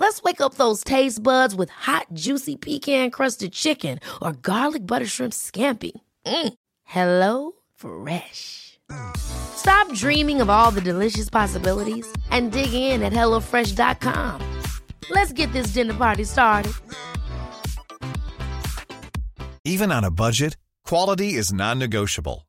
Let's wake up those taste buds with hot, juicy pecan crusted chicken or garlic butter shrimp scampi. Mm. Hello Fresh. Stop dreaming of all the delicious possibilities and dig in at HelloFresh.com. Let's get this dinner party started. Even on a budget, quality is non-negotiable.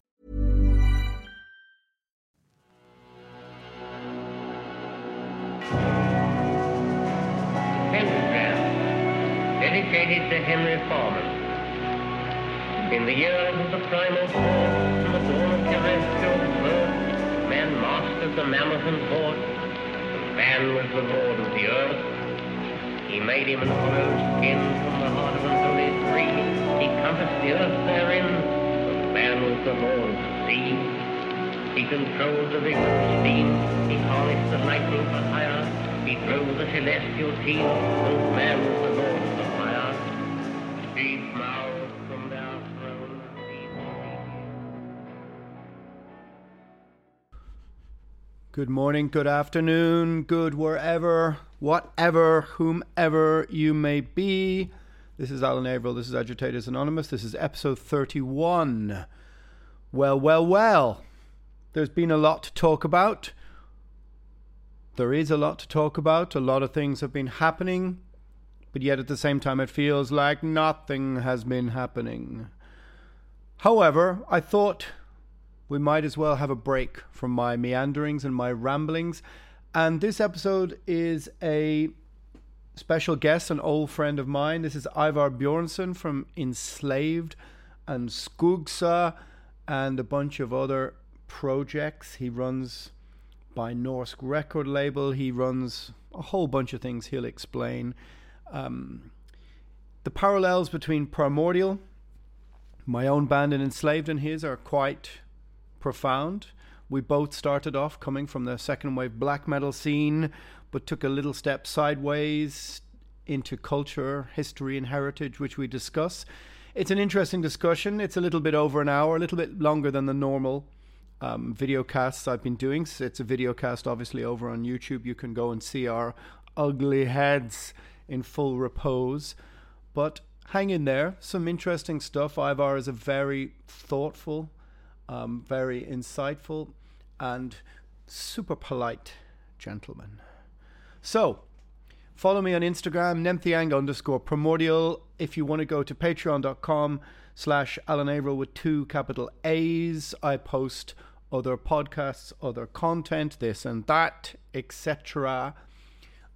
Dedicated to Henry Foreman. In the years of the primal force and the dawn of terrestrial birth, man mastered the mammoth and horse, and man was the lord of the earth. He made him an hollow skin from the heart of an holy tree. He compassed the earth therein, and man was the lord of the sea. He controlled the vigorous steam. He harnessed the lightning for hire. He drove the celestial team. And man was the lord Good morning, good afternoon, good wherever, whatever, whomever you may be. This is Alan Averill. This is Agitators Anonymous. This is episode 31. Well, well, well. There's been a lot to talk about. There is a lot to talk about. A lot of things have been happening, but yet at the same time, it feels like nothing has been happening. However, I thought we might as well have a break from my meanderings and my ramblings. And this episode is a special guest, an old friend of mine. This is Ivar Bjørnson from Enslaved and Skuggsjá and a bunch of other projects. He runs By Norse record label. He runs a whole bunch of things he'll explain. Um, the parallels between Primordial, my own band, and Enslaved and his are quite profound. We both started off coming from the second wave black metal scene, but took a little step sideways into culture, history, and heritage, which we discuss. It's an interesting discussion. It's a little bit over an hour, a little bit longer than the normal um, video casts I've been doing. So it's a video cast, obviously, over on YouTube. You can go and see our ugly heads in full repose. But hang in there. Some interesting stuff. Ivar is a very thoughtful, um, very insightful, and super polite gentleman. So, follow me on Instagram, nemtheanga underscore primordial. If you want to go to patreon.com slash Alan Averill with two capital A's, I post other podcasts, other content, this and that, etc.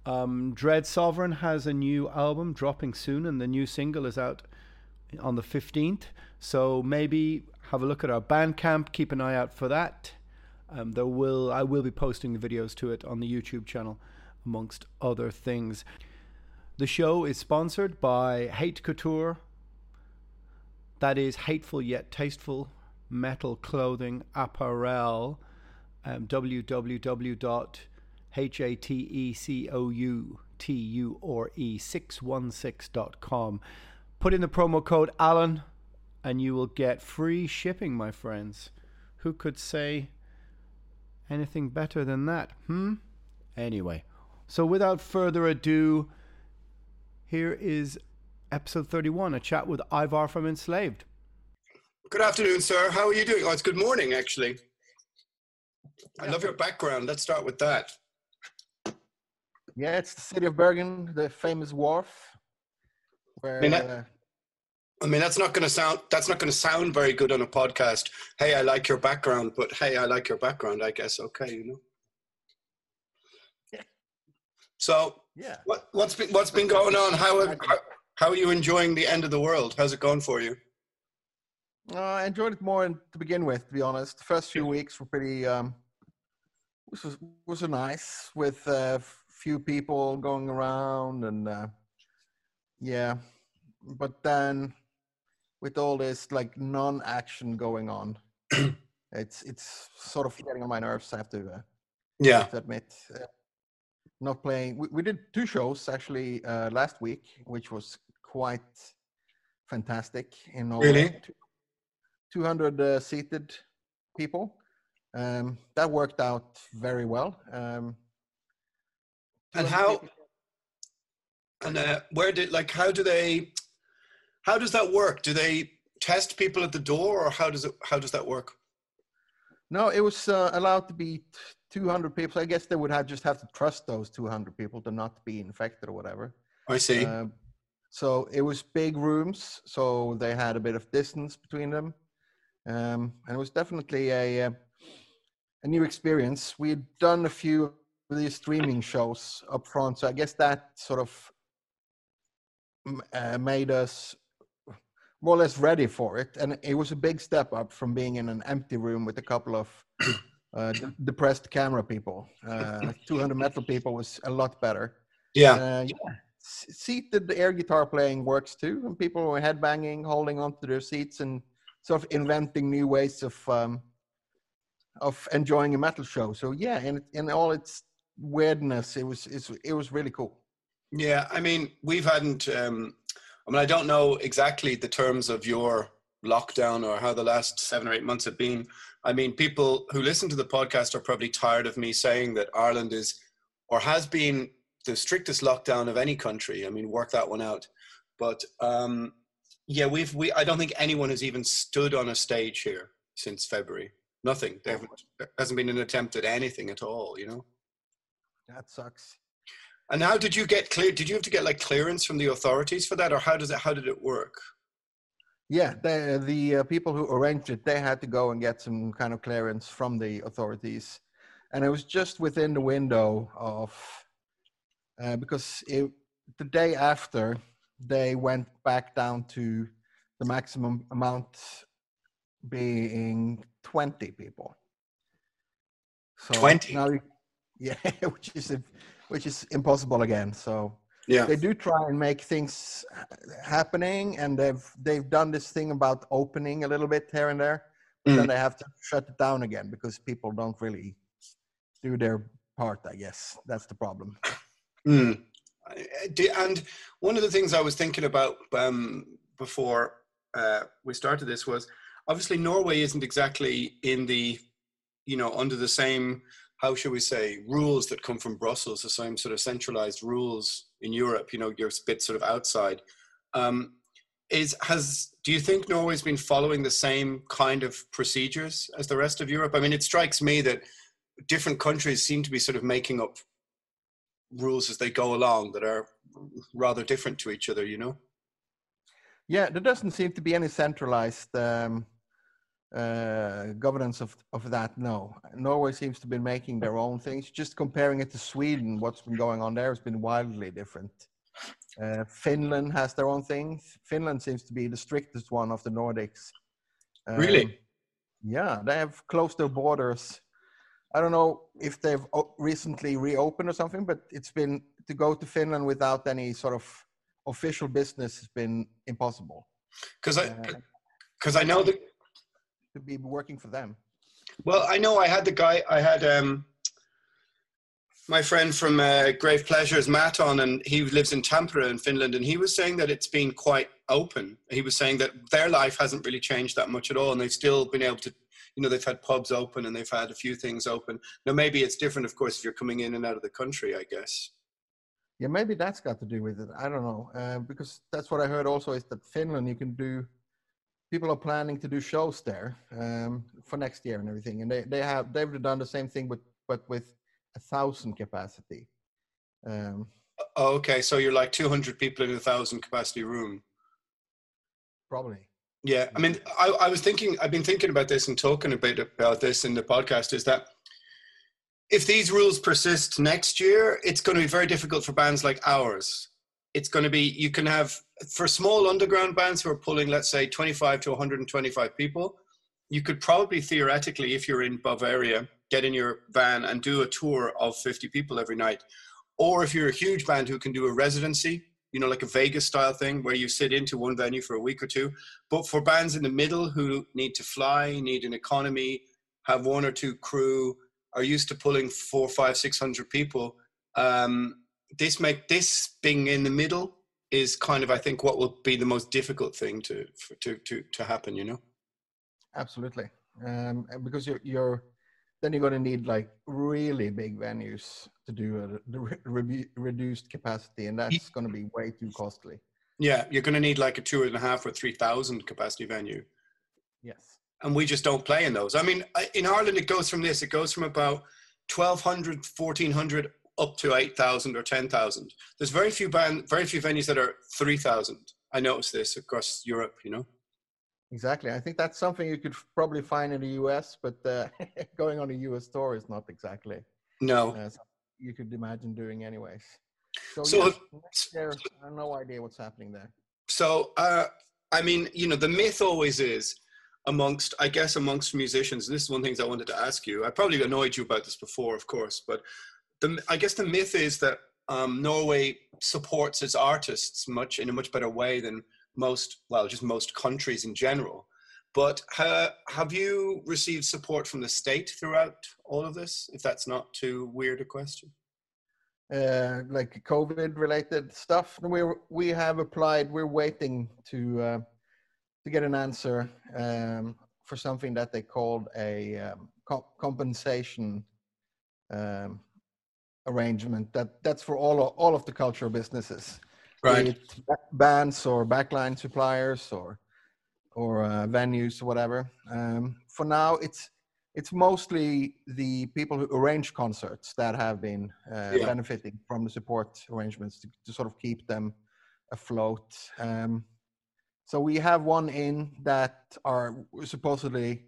Um, Dread Sovereign has a new album dropping soon, and the new single is out on the 15th. So maybe have a look at our Bandcamp. Keep an eye out for that. Um, there will I will be posting the videos to it on the YouTube channel, amongst other things. The show is sponsored by Hate Couture. That is hateful yet tasteful metal clothing apparel. Um, www.hatecouture616.com. Put in the promo code Alan and you will get free shipping, my friends. Who could say anything better than that? Hmm? Anyway, so without further ado, here is episode 31 a chat with Ivar from Enslaved. Good afternoon, sir. How are you doing? Oh, it's good morning, actually. I love your background. Let's start with that. Yeah, it's the city of Bergen, the famous wharf, where I mean, I- uh, I mean, that's not going to sound that's not going to sound very good on a podcast. Hey, I like your background, but hey, I like your background. I guess okay, you know. Yeah. So Yeah. what what's been what's been going on? How, how how are you enjoying the end of the world? How's it going for you? Uh, I enjoyed it more in, to begin with, to be honest. The first few weeks were pretty, um, was was, was nice with a few people going around and uh, yeah, but then with all this like non-action going on, it's it's sort of getting on my nerves. I have to, uh, Yeah. to admit. Uh, not playing. We, we did two shows actually uh, last week, which was quite fantastic. In all Really? 200 uh, seated people. Um, that worked out very well. Um, And how people- and uh, where did like how do they how does that work? Do they test people at the door or how does it how does that work? No, it was uh, allowed to be 200 people. I guess they would have just have to trust those 200 people to not be infected or whatever. I see. Um, so it was big rooms, so they had a bit of distance between them, um, and it was definitely a uh, a new experience. We'd done a few of these streaming shows up front, so I guess that sort of uh, made us more or less ready for it, and it was a big step up from being in an empty room with a couple of uh, de- depressed camera people. Uh, 200 metal people was a lot better. yeah. Uh, yeah. Seated air guitar playing works too, and people were headbanging, holding onto their seats, and sort of inventing new ways of um, of enjoying a metal show. So yeah, in in all its weirdness, it was it's, it was really cool. Yeah, I mean, we've hadn't. Um, I mean, I don't know exactly the terms of your lockdown or how the last seven or eight months have been. I mean, people who listen to the podcast are probably tired of me saying that Ireland is or has been the strictest lockdown of any country. I mean, work that one out. But um, yeah, we've we. I don't think anyone has even stood on a stage here since February. Nothing. There there hasn't been an attempt at anything at all. You know. That sucks. And how did you get clear? Did you have to get like clearance from the authorities for that, or how does it? How did it work? Yeah, the the uh, people who arranged it, they had to go and get some kind of clearance from the authorities, and it was just within the window of uh, because it, the day after they went back down to the maximum amount being 20 people. So 20? Now, yeah, which is which is impossible again. So Yeah. they do try and make things happening and they've they've done this thing about opening a little bit here and there but Mm. then they have to shut it down again because people don't really do their part i guess that's the problem Mm. I- I di- And one of the things I was thinking about um, before uh, we started this was obviously Norway isn't exactly in the, you know, under the same, how should we say, rules that come from Brussels, the same sort of centralized rules in Europe. You know, you're a bit sort of outside. Um, is has do you think Norway's been following the same kind of procedures as the rest of Europe? I mean, it strikes me that different countries seem to be sort of making up rules as they go along that are rather different to each other, you know? yeah there doesn't seem to be any centralized um, uh, governance of, of that no norway seems to be making their own things just comparing it to sweden what's been going on there has been wildly different uh, finland has their own thing finland seems to be the strictest one of the nordics Really? Um, Yeah, they have closed their borders. I don't know if they've o- recently reopened or something, but it's been to go to Finland without any sort of official business has been impossible Because I, Uh, because I know that. To be working for them. Well, I know I had the guy. I had um, my friend from uh, Grave Pleasures, Matt, on, and he lives in Tampere in Finland, and he was saying that it's been quite open. He was saying that their life hasn't really changed that much at all, and they've still been able to. You know, they've had pubs open and they've had a few things open. Now, maybe it's different, of course, if you're coming in and out of the country. I guess. Yeah, maybe that's got to do with it. I don't know uh, because that's what I heard. Also, is that Finland you can do. People are planning to do shows there um, for next year and everything, and they they have they've done the same thing, but but with a thousand capacity. Um, Oh, okay, so you're like 200 people in a thousand capacity room. probably. Yeah, I mean, I, I was thinking, I've been thinking about this and talking a bit about this in the podcast. Is that if these rules persist next year, it's going to be very difficult for bands like ours. It's going to be you can have for small underground bands who are pulling, let's say, 25 to 125 people. You could probably theoretically, if you're in Bavaria, get in your van and do a tour of 50 people every night. Or if you're a huge band who can do a residency, you know, like a Vegas style thing where you sit into one venue for a week or two. But for bands in the middle who need to fly, need an economy, have one or two crew, are used to pulling four, five, six hundred people. Um, this make this being in the middle is kind of, I think, what will be the most difficult thing to to to to happen. You know. Absolutely, um, because you're you're then you're going to need like really big venues to do a re- reduced capacity, and that's going to be way too costly. Yeah, you're going to need like a two and a half or three thousand capacity venue. Yes, and we just don't play in those. I mean, in Ireland, it goes from this. It goes from about 1,200, 1,400 up to 8,000 or 10,000. There's very few band, very few venues that are 3,000. I noticed this across Europe, you know. Exactly. I think that's something you could probably find in the US, but uh, going on a US tour is not exactly. No. Uh, you could imagine doing anyways. So, so yes, year, I have no idea what's happening there. So, uh, I mean, you know, the myth always is amongst, I guess, amongst musicians. this is one of the things I wanted to ask you. I probably annoyed you about this before, of course, but the, I guess the myth is that um, Norway supports its artists much in a much better way than most, well, just most countries in general. But have you received support from the state throughout all of this? If that's not too weird a question. Uh, like COVID related stuff. We we have applied. We're waiting to uh, to get an answer um, for something that they called a um, co- compensation um, arrangement. That that's for all of, all of the cultural businesses right bands or backline suppliers or or uh, venues or whatever um, for now it's it's mostly the people who arrange concerts that have been uh, yeah. benefiting from the support arrangements to, to sort of keep them afloat um, so we have one in that are supposedly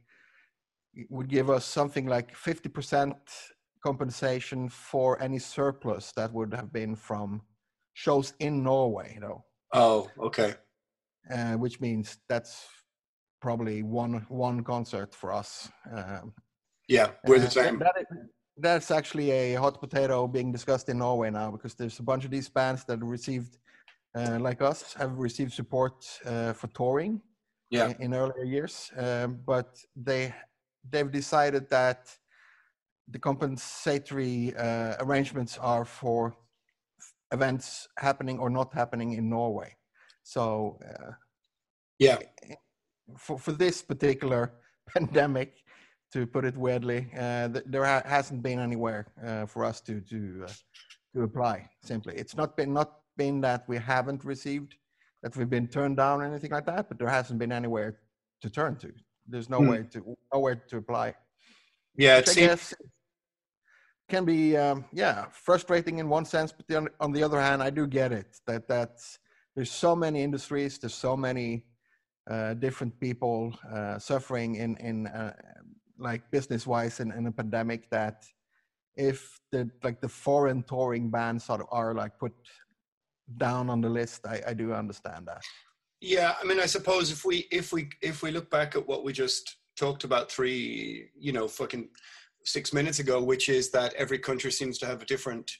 would give us something like 50% compensation for any surplus that would have been from shows in Norway, though. Oh, okay. Uh, which means that's probably one one concert for us. Um, yeah, we're the same. That that's actually a hot potato being discussed in Norway now because there's a bunch of these bands that received, uh, like us, have received support uh, for touring. Yeah. In, in earlier years, um, but they they've decided that the compensatory uh, arrangements are for events happening or not happening in Norway. So, uh, yeah, for for this particular pandemic, to put it weirdly, uh, there ha- hasn't been anywhere uh, for us to to uh, to apply. Simply, it's not been not been that we haven't received, that we've been turned down or anything like that, but there hasn't been anywhere to turn to. There's no hmm. way to nowhere to apply. Yeah, it seems can be um, yeah frustrating in one sense but on, on the other hand i do get it that that's there's so many industries there's so many uh, different people uh, suffering in in uh, like business wise in, in a pandemic that if the like the foreign touring bands are, are like put down on the list I, I do understand that. Yeah i mean i suppose if we if we if we look back at what we just talked about three you know fucking six minutes ago, which is that every country seems to have a different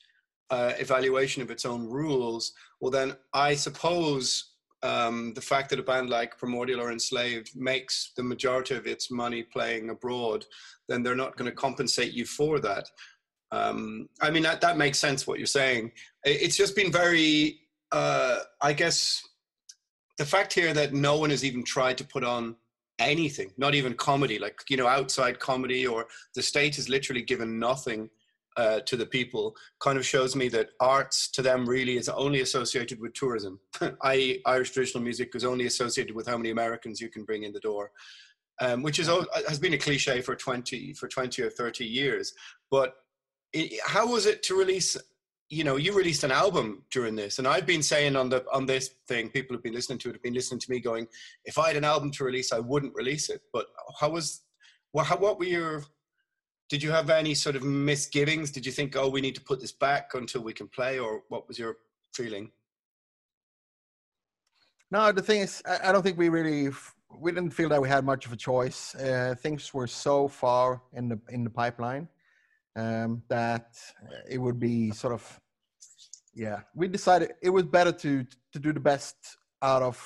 uh, evaluation of its own rules. Well, then I suppose um, the fact that a band like Primordial or Enslaved makes the majority of its money playing abroad, then they're not going to compensate you for that. Um, I mean, that, that makes sense what you're saying. It's just been very, uh, I guess, the fact here that no one has even tried to put on anything, not even comedy, like, you know, outside comedy or the state has literally given nothing uh, to the people kind of shows me that arts to them really is only associated with tourism, i.e., Irish traditional music is only associated with how many Americans you can bring in the door, um, which is has been a cliche for twenty for twenty or thirty years. But it, how was it to release you know, you released an album during this, and I've been saying on the on this thing, people have been listening to it, have been listening to me, going, if I had an album to release, I wouldn't release it. But how was, what, how, what were your, did you have any sort of misgivings? Did you think, oh, we need to put this back until we can play, or what was your feeling? No, the thing is, I don't think we really we didn't feel that we had much of a choice. Uh, things were so far in the in the pipeline um, that it would be sort of yeah. We decided it was better to to do the best out of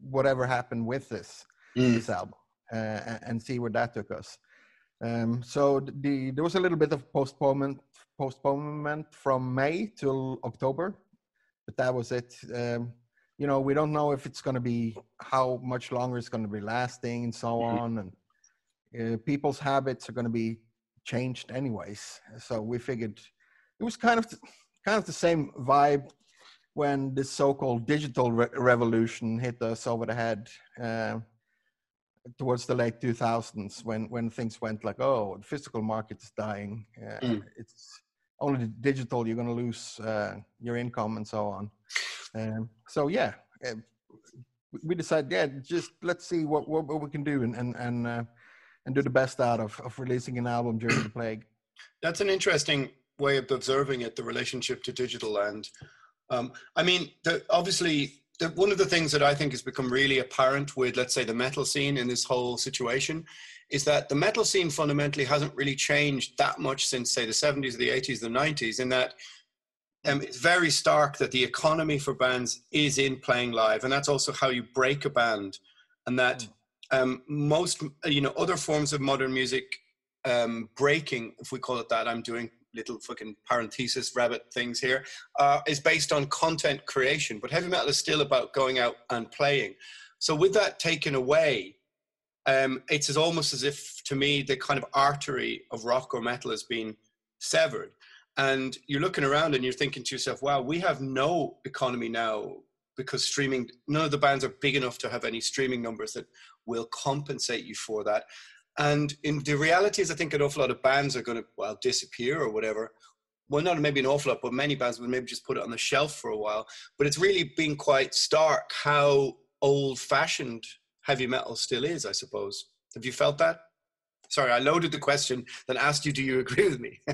whatever happened with this mm. this album uh, and see where that took us. Um, so the there was a little bit of postponement postponement from May till October, but that was it. Um, you know, we don't know if it's going to be how much longer it's going to be lasting and so mm-hmm. on, and uh, people's habits are going to be changed anyways. So we figured it was kind of kind of the same vibe when this so-called digital re- revolution hit us over the head. Uh, towards the late 2000s when when things went like oh the physical market is dying uh, mm. it's only digital you're going to lose uh, your income and so on um, so yeah uh, we decided yeah just let's see what what, what we can do and and and, uh, and do the best out of, of releasing an album during the plague that's an interesting way of observing it the relationship to digital and um, i mean the, obviously the, one of the things that I think has become really apparent with, let's say, the metal scene in this whole situation is that the metal scene fundamentally hasn't really changed that much since, say, the 70s, the 80s, the 90s, in that um, it's very stark that the economy for bands is in playing live. And that's also how you break a band. And that hmm. Um, most, you know, other forms of modern music um, breaking, if we call it that, I'm doing little fucking parenthesis rabbit things here, uh, is based on content creation. But heavy metal is still about going out and playing. So with that taken away, um, it's as almost as if to me the kind of artery of rock or metal has been severed. And you're looking around and you're thinking to yourself, wow, we have no economy now because streaming, none of the bands are big enough to have any streaming numbers that will compensate you for that. And in the reality is, I think an awful lot of bands are going to well disappear or whatever. Well, not maybe an awful lot, but many bands would maybe just put it on the shelf for a while. But it's really been quite stark how old-fashioned heavy metal still is. I suppose. Have you felt that? Sorry, I loaded the question, then asked you, "Do you agree with me?"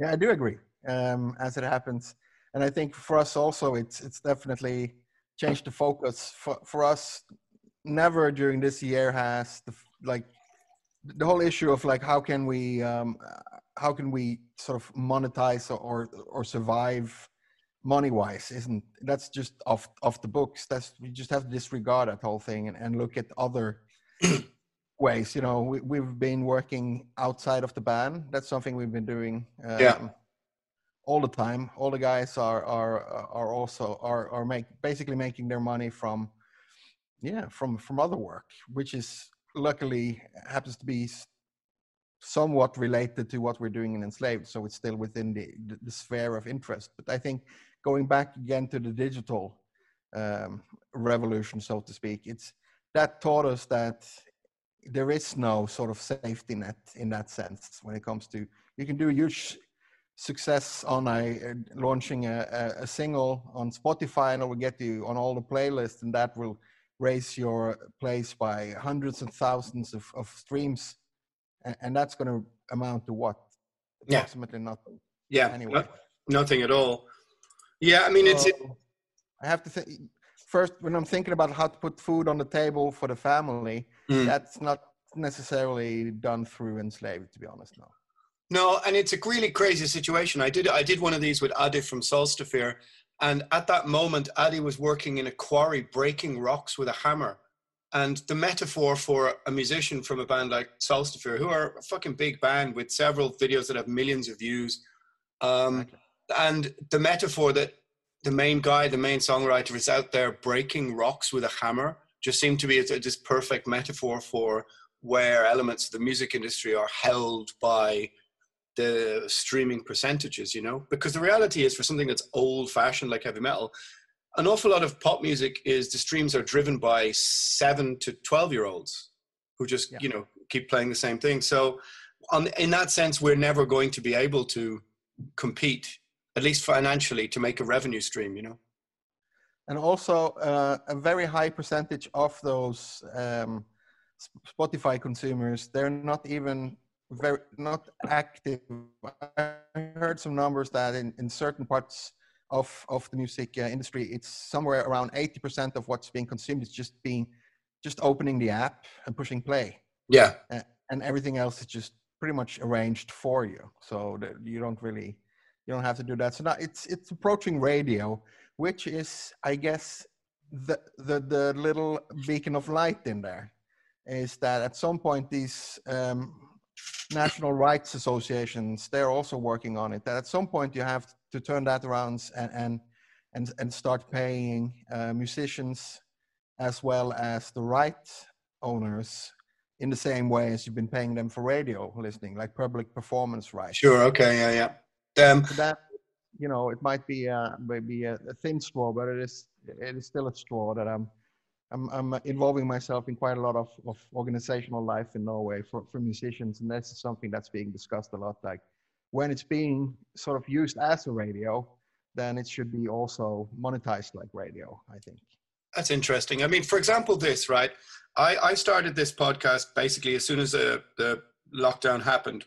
yeah, I do agree. Um, as it happens, and I think for us also, it's it's definitely changed the focus for for us never during this year has the like the whole issue of like how can we um, how can we sort of monetize or or survive money wise isn't that's just off off the books. That's we just have to disregard that whole thing and, and look at other ways you know? We, we've been working outside of the band that's something we've been doing um, yeah. all the time. All the guys are are are also are are make basically making their money from yeah from from other work which is luckily happens to be somewhat related to what we're doing in enslaved so it's still within the, the, sphere of interest. But i think going back again to the digital um, revolution so to speak it's that taught us that there is no sort of safety net in that sense when it comes to you can do a huge success on a, uh, launching a, a, a single on spotify and it will get you on all the playlists and that will raise your place by hundreds and thousands of, of streams and, and that's going to amount to what? Approximately yeah. nothing. Yeah anyway. no, nothing at all. Yeah i mean so, it's i have to think first when i'm thinking about how to put food on the table for the family mm. that's not necessarily done through enslaved to be honest no. No and it's a really crazy situation. I did i did one of these with Addi from solstafir and at that moment, Addi was working in a quarry, breaking rocks with a hammer. And the metaphor for a musician from a band like Solstafir, who are a fucking big band with several videos that have millions of views, um, and the metaphor that the main guy, the main songwriter, is out there breaking rocks with a hammer, just seemed to be this perfect metaphor for where elements of the music industry are held by the streaming percentages, you know? Because the reality is for something that's old fashioned like heavy metal, an awful lot of pop music is the streams are driven by seven to 12 year olds who just, yeah. you know, keep playing the same thing. So, on, in that sense, we're never going to be able to compete at least financially, to make a revenue stream. You know. And also, uh, a very high percentage of those um, Spotify consumers, they're not even very not active. I heard some numbers that in, in certain parts of of the music uh, industry, it's somewhere around 80% of what's being consumed is just being just opening the app and pushing play. Yeah. Uh, and everything else is just pretty much arranged for you, so that you don't really you don't have to do that. So now it's it's approaching radio, which is I guess the the the little beacon of light in there is that at some point these um, national rights associations they're also working on it that at some point you have to turn that around and and and, and start paying uh, musicians as well as the right owners in the same way as you've been paying them for radio listening like public performance rights Sure. Okay. Yeah. Yeah. Um, so that you know it might be uh, maybe a, a thin straw but it is it is still a straw that i'm I'm, I'm involving myself in quite a lot of, of organizational life in Norway for, for musicians, and that's something that's being discussed a lot. Like when it's being sort of used as a radio, then it should be also monetized like radio, I think. That's interesting. I mean, for example, this, right? I, I started this podcast basically as soon as the, the lockdown happened.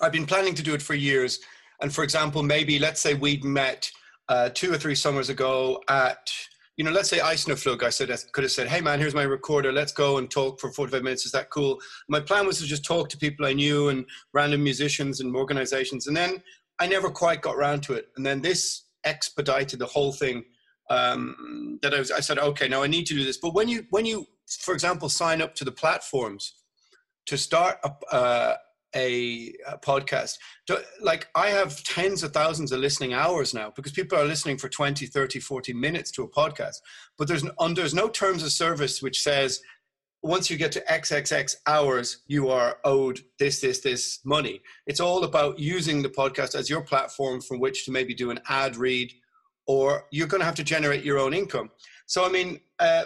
I've been planning to do it for years. And for example, maybe let's say we'd met uh, two or three summers ago at you know, let's say Eistnaflug, I said, I could have said, hey man, here's my recorder. Let's go and talk for 45 minutes. Is that cool? My plan was to just talk to people I knew and random musicians and organizations. And then I never quite got around to it. And then this expedited the whole thing. Um, that I was, I said, okay, now I need to do this. But when you, when you, for example, sign up to the platforms to start a, uh, a, a, podcast. Like i have tens of thousands of listening hours now because people are listening for 20 30 40 minutes to a podcast. But there's, um, there's no terms of service which says once you get to xxx hours you are owed this this this money. It's all about using the podcast as your platform from which to maybe do an ad read or you're going to have to generate your own income. So i mean uh,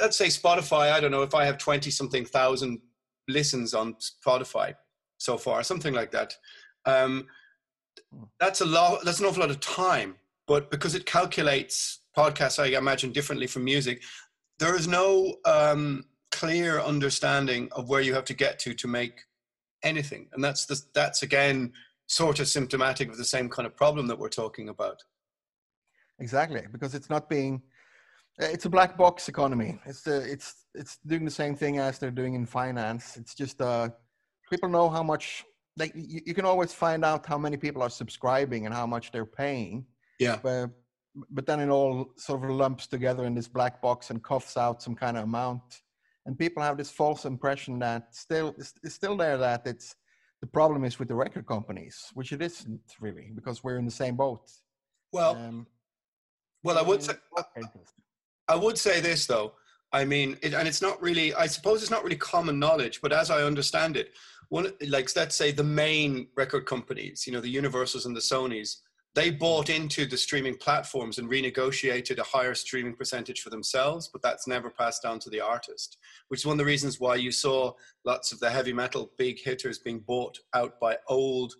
let's say spotify i don't know if i have 20 something thousand listens on spotify so far, something like that. Um, that's a lot. That's an awful lot of time. But because it calculates podcasts, I imagine differently from music, there is no um, clear understanding of where you have to get to to make anything, and that's the, that's again sort of symptomatic of the same kind of problem that we're talking about. Exactly, because it's not being it's a black box economy. It's the it's it's doing the same thing as they're doing in finance. It's just uh people know how much like you, you, can always find out how many people are subscribing and how much they're paying. Yeah. But but then it all sort of lumps together in this black box and coughs out some kind of amount. And people have this false impression that still it's still there that it's the problem is with the record companies which it isn't really because we're in the same boat. Well um, well i would say i would say this though. I mean, it, and it's not really, I suppose it's not really common knowledge, but as I understand it, one, like let's say the main record companies, you know, the Universals and the Sonys, they bought into the streaming platforms and renegotiated a higher streaming percentage for themselves, but that's never passed down to the artist, which is one of the reasons why you saw lots of the heavy metal big hitters being bought out by old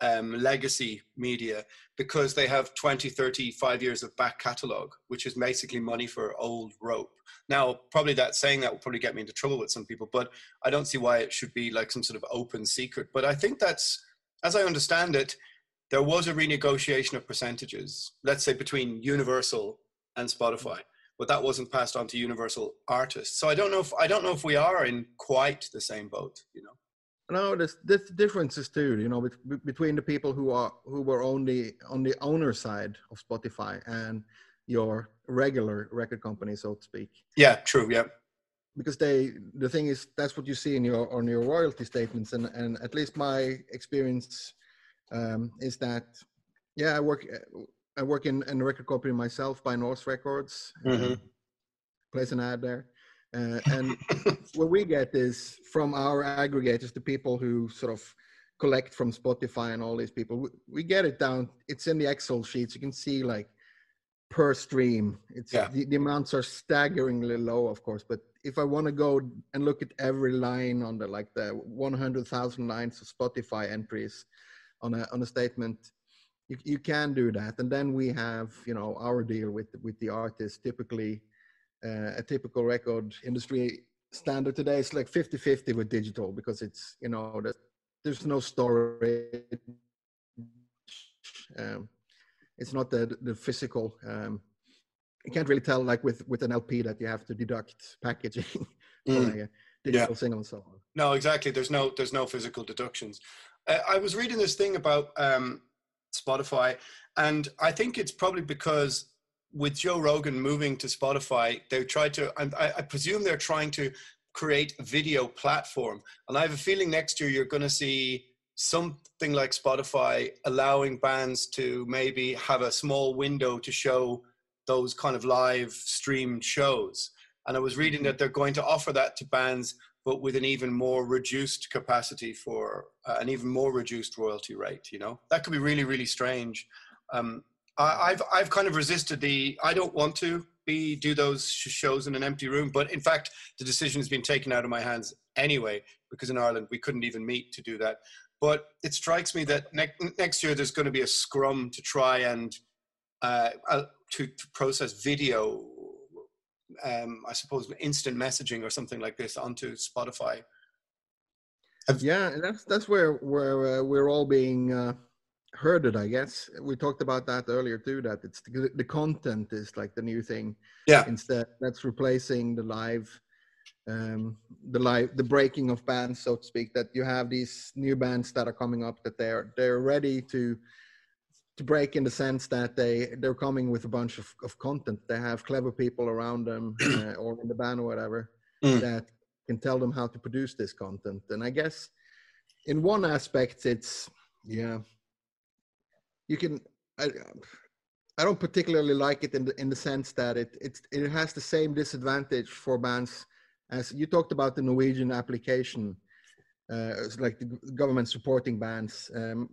um, legacy media because they have 20, 35 years of back catalog, which is basically money for old rope. Now, probably that saying that will probably get me into trouble with some people, but I don't see why it should be like some sort of open secret. But I think that's, as I understand it, there was a renegotiation of percentages, let's say between Universal and Spotify, but that wasn't passed on to Universal artists. So I don't know if I don't know if we are in quite the same boat, you know. No, there's, there's differences too. You know, between the people who are who were on the on the owner side of Spotify and your regular record company, so to speak. Yeah, true. Yeah, because they the thing is that's what you see in your on your royalty statements, and and at least my experience um, is that yeah, I work I work in, in a record company myself By Norse Records. Mm-hmm. Place an ad there uh, and what we get is from our aggregators, the people who sort of collect from Spotify and all these people, we, we get it down. It's in the Excel sheets. You can see like per stream. It's yeah. the, the amounts are staggeringly low, of course. But if I want to go and look at every line on the like the 100,000 lines of Spotify entries on a on a statement, you, you can do that and then we have you know our deal with with the artist typically a typical record industry standard today. Is like 50 50 with digital because it's you know that there's no storage. Um, it's not the the physical um, you can't really tell like with with an lp that you have to deduct packaging mm. like digital yeah. single and so on. No exactly. There's no there's no physical deductions. Uh, i was reading this thing about um, spotify and i think it's probably because with Joe Rogan moving to Spotify, they tried to, I, I, presume they're trying to create a video platform. And I have a feeling next year you're going to see something like Spotify allowing bands to maybe have a small window to show those kind of live streamed shows. And I was reading mm-hmm. that they're going to offer that to bands, but with an even more reduced capacity for uh, an even more reduced royalty rate. You know, that could be really, really strange. Um, I've I've kind of resisted the. I don't want to be do those shows in an empty room, but in fact, the decision has been taken out of my hands anyway because in Ireland we couldn't even meet to do that. But it strikes me that ne- next year there's going to be a scrum to try and uh, uh, to, to, process video. Um, I suppose instant messaging or something like this onto Spotify. Have, yeah, that's that's where where uh, we're all being uh, heard it i guess. We talked about that earlier too that it's the, the content is like the new thing. Yeah. Instead that's replacing the live um the live the breaking of bands so to speak that you have these new bands that are coming up that they're they're ready to to break in the sense that they they're coming with a bunch of, of content. They have clever people around them uh, or in the band or whatever mm. that can tell them how to produce this content. And i guess in one aspect it's yeah you can I, I don't particularly like it in the in the sense that it it it has the same disadvantage for bands as you talked about the Norwegian application, uh, it's like the government supporting bands, um,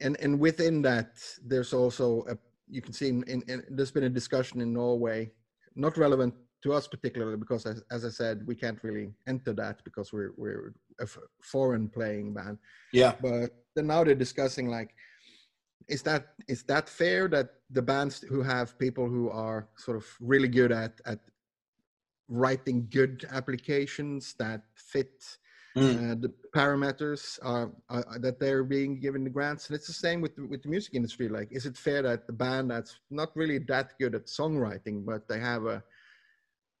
and and within that there's also a you can see in, in, in, there's been a discussion in Norway, not relevant to us particularly because as, as I said we can't really enter that because we're we're a foreign playing band. Yeah. But then now they're discussing like is that is that fair that the bands who have people who are sort of really good at at writing good applications that fit mm. uh, the parameters are, are, that they're being given the grants and it's the same with with the music industry like is it fair that the band that's not really that good at songwriting but they have a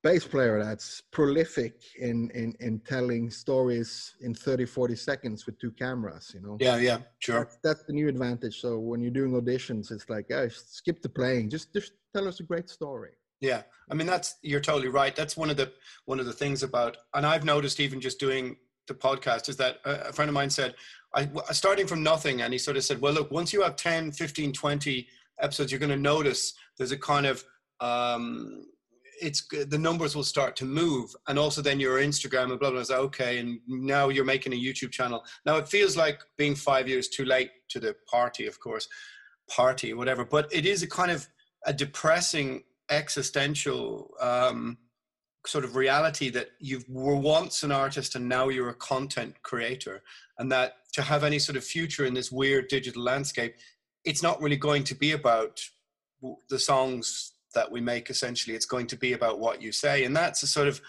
bass player that's prolific in, in in telling stories in 30 40 seconds with two cameras you know? Yeah yeah sure. That's, that's the new advantage. So when you're doing auditions it's like guys skip the playing. Just just tell us a great story. Yeah. I mean that's you're totally right. That's one of the one of the things about and i've noticed even just doing the podcast is that a friend of mine said i starting from nothing and he sort of said well look once you have 10 15 20 episodes you're going to notice there's a kind of um, it's the numbers will start to move and also then your instagram and blah blah blah okay and now you're making a youtube channel. Now it feels like being five years too late to the party of course party whatever but it is a kind of a depressing existential um, sort of reality that you were once an artist and now you're a content creator and that to have any sort of future in this weird digital landscape it's not really going to be about the songs that we make essentially it's going to be about what you say. And that's a sort of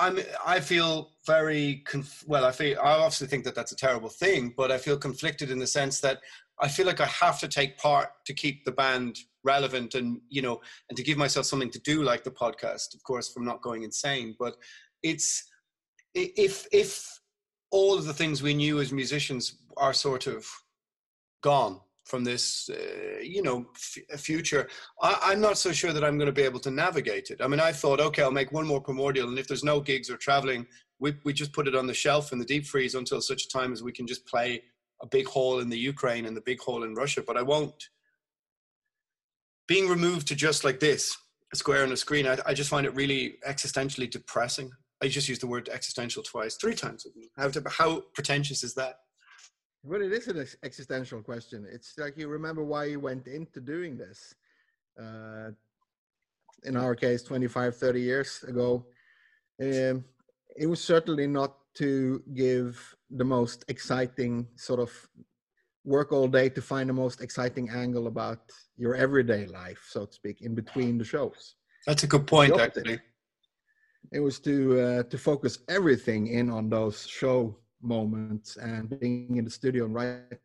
i'm i feel very conf- well i feel i obviously think that that's a terrible thing but i feel conflicted in the sense that i feel like i have to take part to keep the band relevant and you know and to give myself something to do like the podcast of course from not going insane. But it's if if all of the things we knew as musicians are sort of gone from this, uh, you know, f- future. I, am not so sure that I'm going to be able to navigate it. I mean, I thought, okay, I'll make one more primordial, and if there's no gigs or traveling, we we just put it on the shelf in the deep freeze until such a time as we can just play a big hole in the Ukraine and the big hole in Russia. But I won't. Being removed to just like this, a square on a screen, I, I just find it really existentially depressing. I just used the word existential twice, three times. How, how pretentious is that? But it is an existential question. It's like you remember why you went into doing this. Uh, in our case, 25, 30 years ago, um, it was certainly not to give the most exciting sort of work all day to find the most exciting angle about your everyday life, so to speak, in between the shows. That's a good point, actually. It was to uh, to focus everything in on those show moments and being in the studio and writing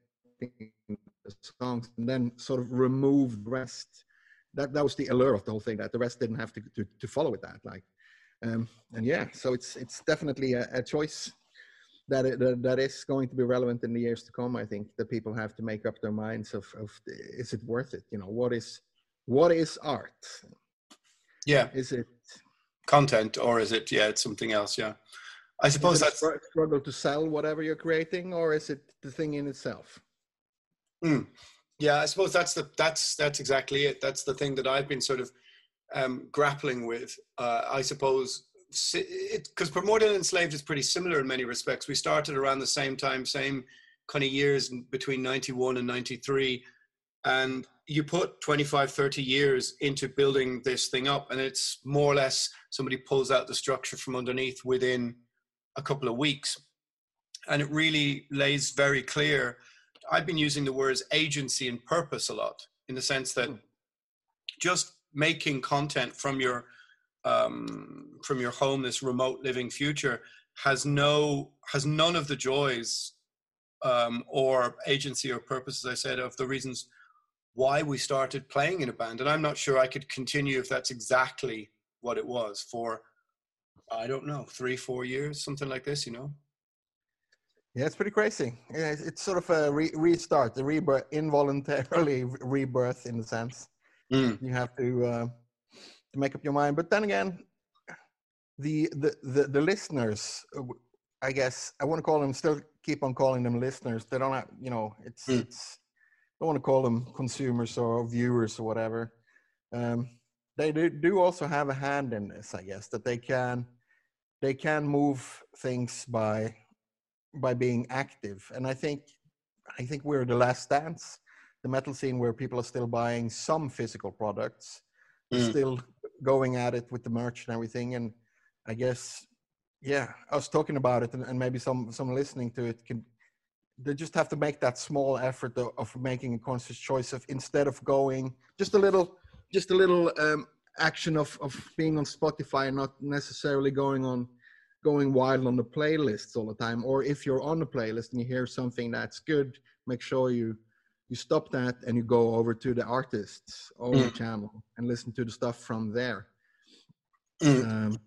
songs, and then sort of remove the rest. That that was the allure of the whole thing. That the rest didn't have to to, to follow with that. Like, um, and yeah, so it's it's definitely a, a choice that, it, that that is going to be relevant in the years to come. I think that people have to make up their minds of, of is it worth it? You know, what is what is art? Yeah, is it content or is it yeah, it's something else? Yeah, I suppose that's a struggle to sell whatever you're creating, or is it the thing in itself? Mm. Yeah, I suppose that's the that's that's exactly it. That's the thing that I've been sort of um, grappling with. Uh, I suppose because primordial enslaved is pretty similar in many respects. We started around the same time, same kind of years between 91 and 93. And you put 25, 30 years into building this thing up, and it's more or less somebody pulls out the structure from underneath within a couple of weeks. And it really lays very clear. I've been using the words agency and purpose a lot in the sense that hmm. just making content from your um, from your home, this remote living future, has no has none of the joys um, or agency or purpose, as I said, of the reasons why we started playing in a band. And I'm not sure I could continue if that's exactly what it was for. I don't know, three, four years, something like this. You know. Yeah, it's pretty crazy. It's sort of a re- restart, the rebirth, involuntarily rebirth in a sense. Mm. You have to. Uh, to make up your mind. But then again, the the the, the listeners, I guess I want to call them. Still keep on calling them listeners. They don't have, you know, it's mm. it's. I don't want to call them consumers or viewers or whatever. Um, they do, do also have a hand in this, I guess, that they can they can move things by by being active. And I think I think we're the last dance, the metal scene where people are still buying some physical products, mm. still going at it with the merch and everything. And I guess, yeah, I was talking about it, and, and maybe some some listening to it can they just have to make that small effort of, of, making a conscious choice of instead of going just a little just a little um, action of of being on spotify and not necessarily going on going wild on the playlists all the time. Or if you're on the playlist and you hear something that's good make sure you you stop that and you go over to the artist's own mm. channel and listen to the stuff from there. Mm. um,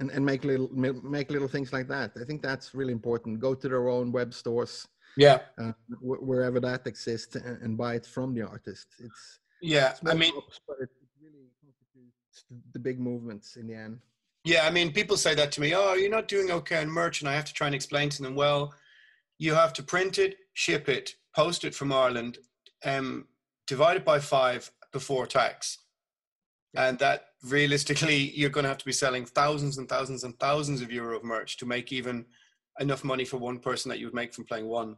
and, and make little make little things like that. I think that's really important. Go to their own web stores yeah. uh, wh- wherever that exists and, and, buy it from the artist. It's yeah i mean but it really constitutes the big movements in the end yeah i mean people say that to me oh you're not doing okay on merch and i have to try and explain to them well you have to print it ship it post it from Ireland, um, divide it by five before tax. And that realistically, you're going to have to be selling thousands and thousands and thousands of euro of merch to make even enough money for one person that you would make from playing one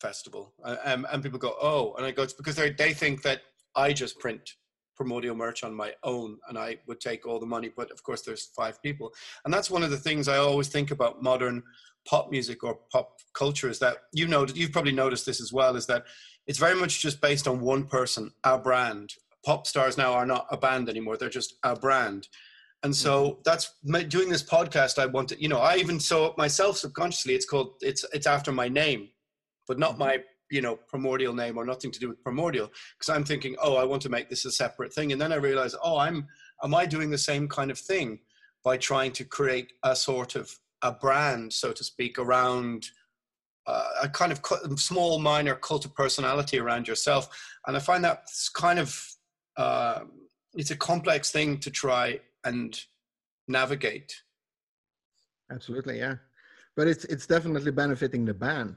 festival. Um, and people go, oh, and I go, it's because they they think that I just print primordial merch on my own and I would take all the money. But of course, there's five people. And that's one of the things I always think about modern pop music or pop culture is that you know you've probably noticed this as well is that it's very much just based on one person our brand pop stars now are not a band anymore they're just a brand and so mm-hmm. that's doing this podcast i wanted you know i even saw it myself subconsciously it's called it's it's after my name but not mm-hmm. my you know primordial name or nothing to do with primordial because i'm thinking oh i want to make this a separate thing and then i realize oh i'm am i doing the same kind of thing by trying to create a sort of a brand, so to speak, around uh, a kind of small, minor cult of personality around yourself. And I find that kind of uh, it's a complex thing to try and navigate. Absolutely, yeah, but it's it's definitely benefiting the band.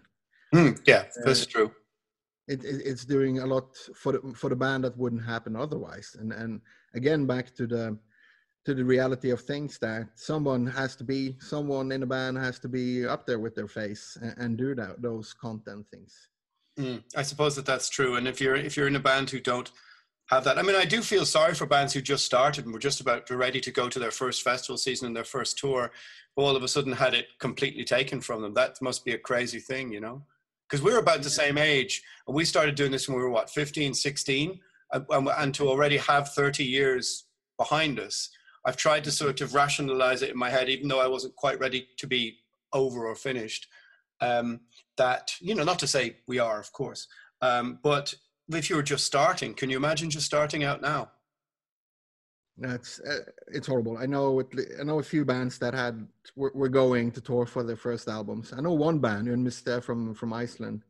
Mm, yeah, that's uh, true. It, it, it's doing a lot for the, for the band that wouldn't happen otherwise. And and again, back to the to the reality of things that someone has to be someone in a band has to be up there with their face and, and do that those content things mm, i suppose that that's true and if you're if you're in a band who don't have that i mean i do feel sorry for bands who just started and were just about ready to go to their first festival season and their first tour all of a sudden had it completely taken from them that must be a crazy thing you know because we were about the same age and we started doing this when we were what 15 16 and, and to already have 30 years behind us i've tried to sort of rationalize it in my head even though i wasn't quite ready to be over or finished um, that you know not to say we are of course um, but if you were just starting can you imagine just starting out now that's uh, it's horrible. I know it, I know a few bands that had were, were, going to tour for their first albums. I know one band, Mr. from from Iceland,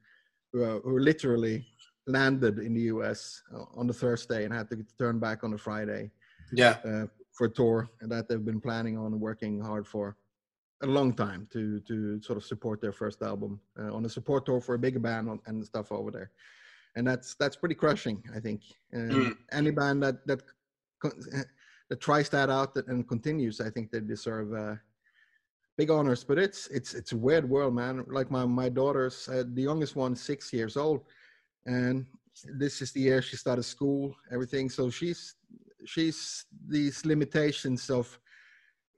who, uh, who literally landed in the US uh, on the Thursday and had to turn back on the Friday. Yeah. Uh, for a tour that they've been planning on working hard for a long time to to sort of support their first album uh, on a support tour for a bigger band and stuff over there and that's that's pretty crushing i think mm. any band that that that tries that out and continues, I think they deserve uh, big honors. But it's it's it's a weird world, man. Like my my daughter's uh, the youngest one, six years old, and this is the year she started school, everything. So she's she's these limitations of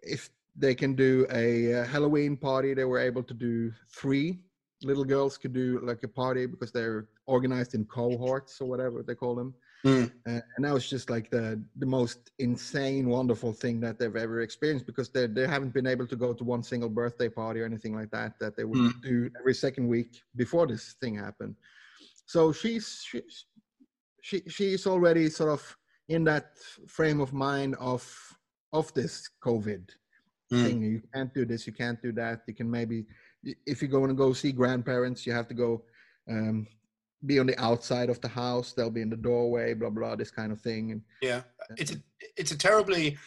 if they can do a, a Halloween party, they were able to do three. Little girls could do like a party because they're organized in cohorts or whatever they call them Mm. Uh, and that was just like the the most insane, wonderful thing that they've ever experienced because they they haven't been able to go to one single birthday party or anything like that that they would mm. do every second week before this thing happened. So she's she's she she's already sort of in that frame of mind of of this COVID mm. thing. You can't do this, you can't do that. You can maybe if you're going to go see grandparents, you have to go um, be on the outside of the house they'll be in the doorway blah blah this kind of thing. And yeah. It's a it's a terribly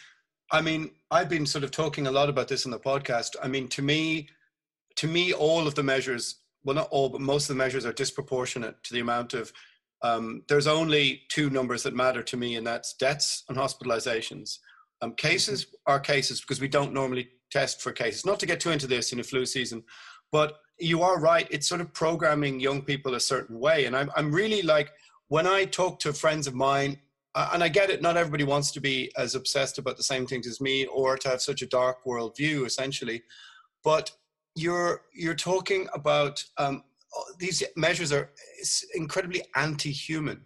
i mean i've been sort of talking a lot about this on the podcast. I mean to me to me all of the measures well not all but most of the measures are disproportionate to the amount of um, there's only two numbers that matter to me and that's deaths and hospitalizations. Um, cases mm-hmm. are cases because we don't normally test for cases. Not to get too into this in a flu season but you are right. It's sort of programming young people a certain way. And I'm, I'm really like, when I talk to friends of mine, uh, and I get it, not everybody wants to be as obsessed about the same things as me or to have such a dark worldview, essentially. But you're you're talking about um, these measures are incredibly anti-human,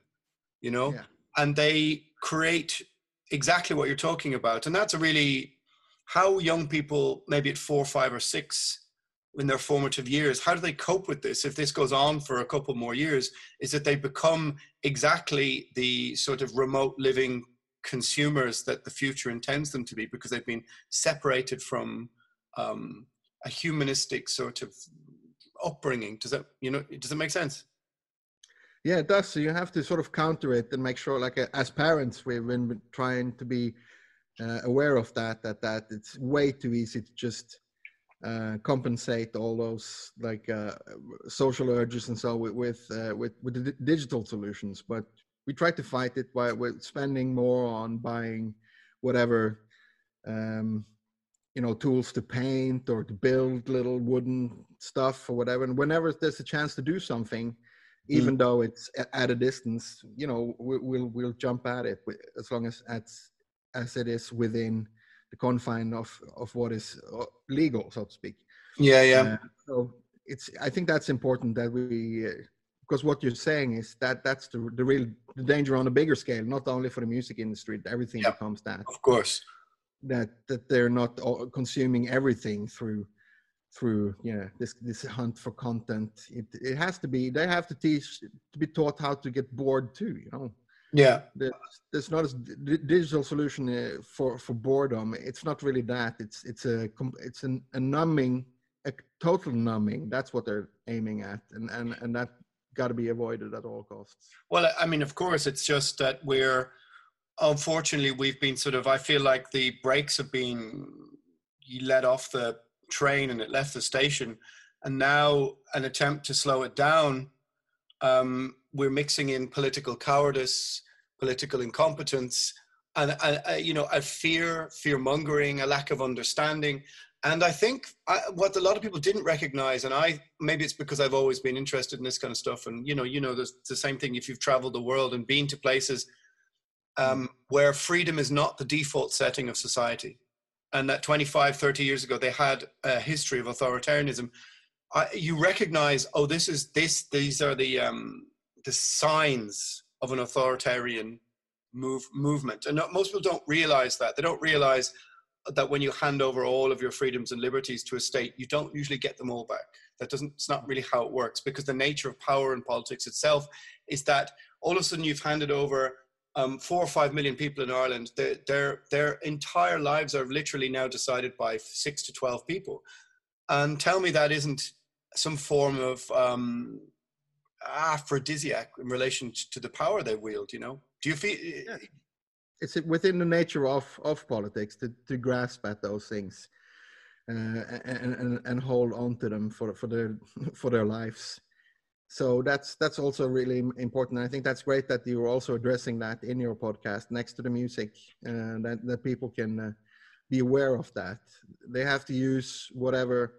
you know, yeah. and they create exactly what you're talking about, and that's a really how young people, maybe at four, five, or six, in their formative years how do they cope with this? If this goes on for a couple more years is that they become exactly the sort of remote living consumers that the future intends them to be because they've been separated from um, a humanistic sort of upbringing. Does that you know does it make sense? Yeah it does. So you have to sort of counter it and make sure like uh, as parents we've been trying to be uh, aware of that that that it's way too easy to just uh, compensate all those like uh, social urges and so with with, uh, with with the digital solutions. But we try to fight it by with spending more on buying whatever um, you know tools to paint or to build little wooden stuff or whatever. And whenever there's a chance to do something, even mm. though it's at a distance, you know, we, will we'll jump at it as long as as as it is within the confine of of what is uh, legal, so to speak. Yeah, yeah. Uh, so it's I think that's important that we uh, because what you're saying is that that's the the real the danger on a bigger scale, not only for the music industry. Everything yeah, becomes that. Of course. That that they're not consuming everything through through yeah this this hunt for content it it has to be they have to teach to be taught how to get bored too you know yeah. There's, there's not a digital solution uh, for for boredom. It's not really that. It's it's a it's an, a numbing a total numbing. That's what they're aiming at and and and that got to be avoided at all costs. Well i mean of course it's just that we're unfortunately we've been sort of i feel like the brakes have been you let off the train and it left the station. And now an attempt to slow it down um, we're mixing in political cowardice, political incompetence, and, and you know, a fear, fear mongering, a lack of understanding. And I think I, what a lot of people didn't recognize, and I maybe it's because I've always been interested in this kind of stuff, and you know, you know, there's the same thing if you've traveled the world and been to places um, where freedom is not the default setting of society, and that 25, 30 years ago they had a history of authoritarianism I, you recognize, oh, this is this. These are the um, the signs of an authoritarian move movement, and most people don't realize that. They don't realize that when you hand over all of your freedoms and liberties to a state, you don't usually get them all back. That doesn't. It's not really how it works because the nature of power and politics itself is that all of a sudden you've handed over um, four or five million people in Ireland. Their, their their entire lives are literally now decided by six to twelve people. And tell me that isn't some form of um, aphrodisiac in relation to the power they wield. You know, do you feel? Yeah. It's within the nature of of politics to to grasp at those things. Uh, and, and and hold on to them for for their for their lives so that's that's also really important i think that's great that you're also addressing that in your podcast next to the music uh, that, that people can uh, be aware of that they have to use whatever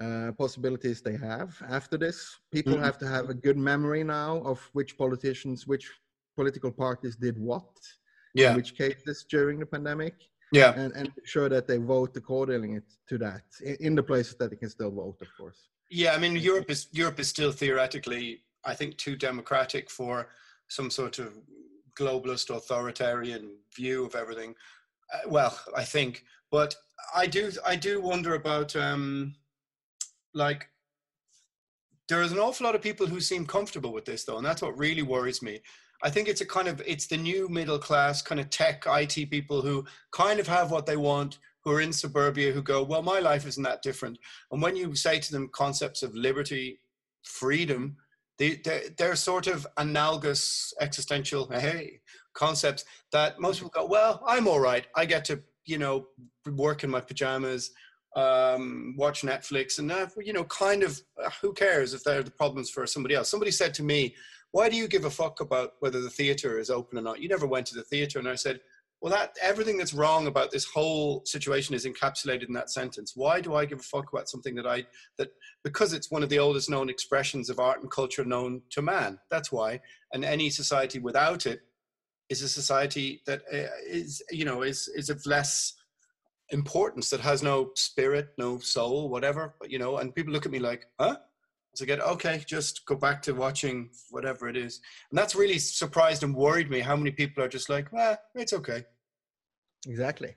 uh, possibilities they have after this. People mm-hmm. have to have a good memory now of which politicians which political parties did what yeah. in which cases during the pandemic yeah. and and sure that they vote accordingly to that in, in the places that they can still vote of course. Yeah, I mean, Europe is Europe is still theoretically, I think, too democratic for some sort of globalist authoritarian view of everything. Uh, well, I think, but I do I do wonder about um, like there is an awful lot of people who seem comfortable with this though, and that's what really worries me. I think it's a kind of it's the new middle class kind of tech IT people who kind of have what they want, who are in suburbia who go, well, my life isn't that different. And when you say to them concepts of liberty, freedom, they, they're, they're sort of analogous existential hey concepts that most mm-hmm. people go, well, I'm all right. I get to, you know, work in my pajamas, um, watch Netflix, and uh, you know, kind of, uh, who cares if they're the problems for somebody else? Somebody said to me, "Why do you give a fuck about whether the theater is open or not? You never went to the theater." And I said, well that everything that's wrong about this whole situation is encapsulated in that sentence why do i give a fuck about something that i that because it's one of the oldest known expressions of art and culture known to man that's why and any society without it is a society that uh, is you know is is of less importance that has no spirit no soul whatever you know and people look at me like huh? So I get okay just go back to watching whatever it is. And that's really surprised and worried me how many people are just like well it's okay. Exactly.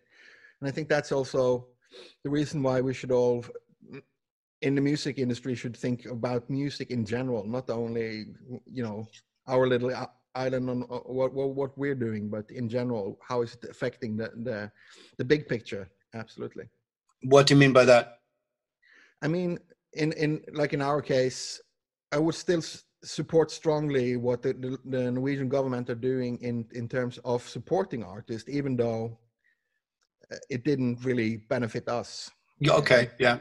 And i think that's also the reason why we should all in the music industry should think about music in general not only you know our little island on uh, what, what, what we're doing but in general how is it affecting the the, the big picture absolutely what do you mean by that i mean in in like in our case, I would still support strongly what the, the, the, Norwegian government are doing in in terms of supporting artists, even though uh, it didn't really benefit us. yeah, Okay, yeah,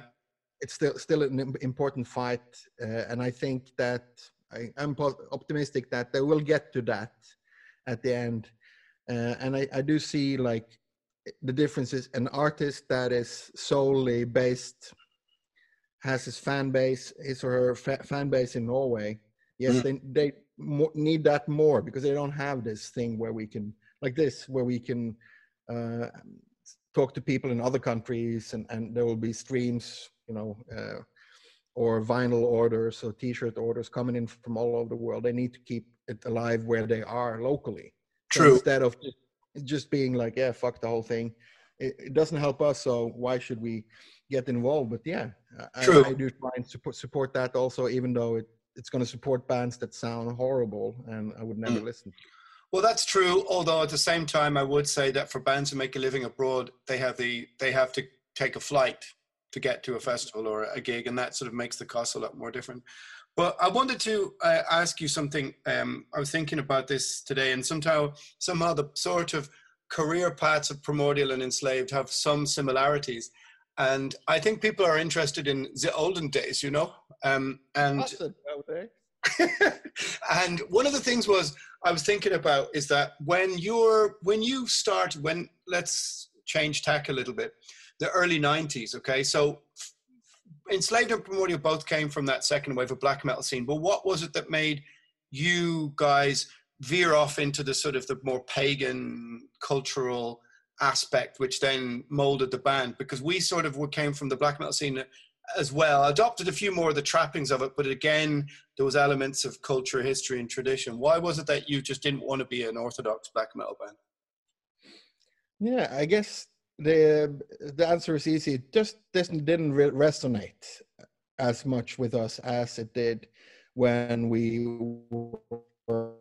it's still still an important fight, uh, and I think that I, am optimistic that they will get to that at the end. Uh, and I, I do see like the difference is An artist that is solely based has his fan base, his or her fa- fan base in Norway. Yes, mm. they they mo- need that more because they don't have this thing where we can like this where we can uh, talk to people in other countries and and there will be streams, you know. Uh, or vinyl orders or t-shirt orders coming in from all over the world they need to keep it alive where they are locally True. So instead of just, being like yeah fuck the whole thing it, it doesn't help us so why should we get involved. But yeah, True. I, I do try and support support that also, even though it, it's going to support bands that sound horrible, and I would never mm. listen. Well, that's true. Although at the same time, I would say that for bands who make a living abroad, they have the they have to take a flight to get to a festival or a gig, and that sort of makes the cost a lot more different. But I wanted to uh, ask you something. Um, I was thinking about this today, and somehow somehow the sort of career paths of primordial and enslaved have some similarities and I think people are interested in the olden days, you know. Um, and and one of the things was I was thinking about is that when you're when you start when let's change tack a little bit, the early '90s. Okay, so enslaved and primordial both came from that second wave of black metal scene. But what was it that made you guys veer off into the sort of the more pagan cultural aspect which then molded the band because we sort of came from the black metal scene as well. Adopted a few more of the trappings of it, but again, those elements of culture, history, and tradition. Why was it that you just didn't want to be an orthodox black metal band? Yeah, I guess the the answer is easy. It just didn't didn't resonate as much with us as it did when we were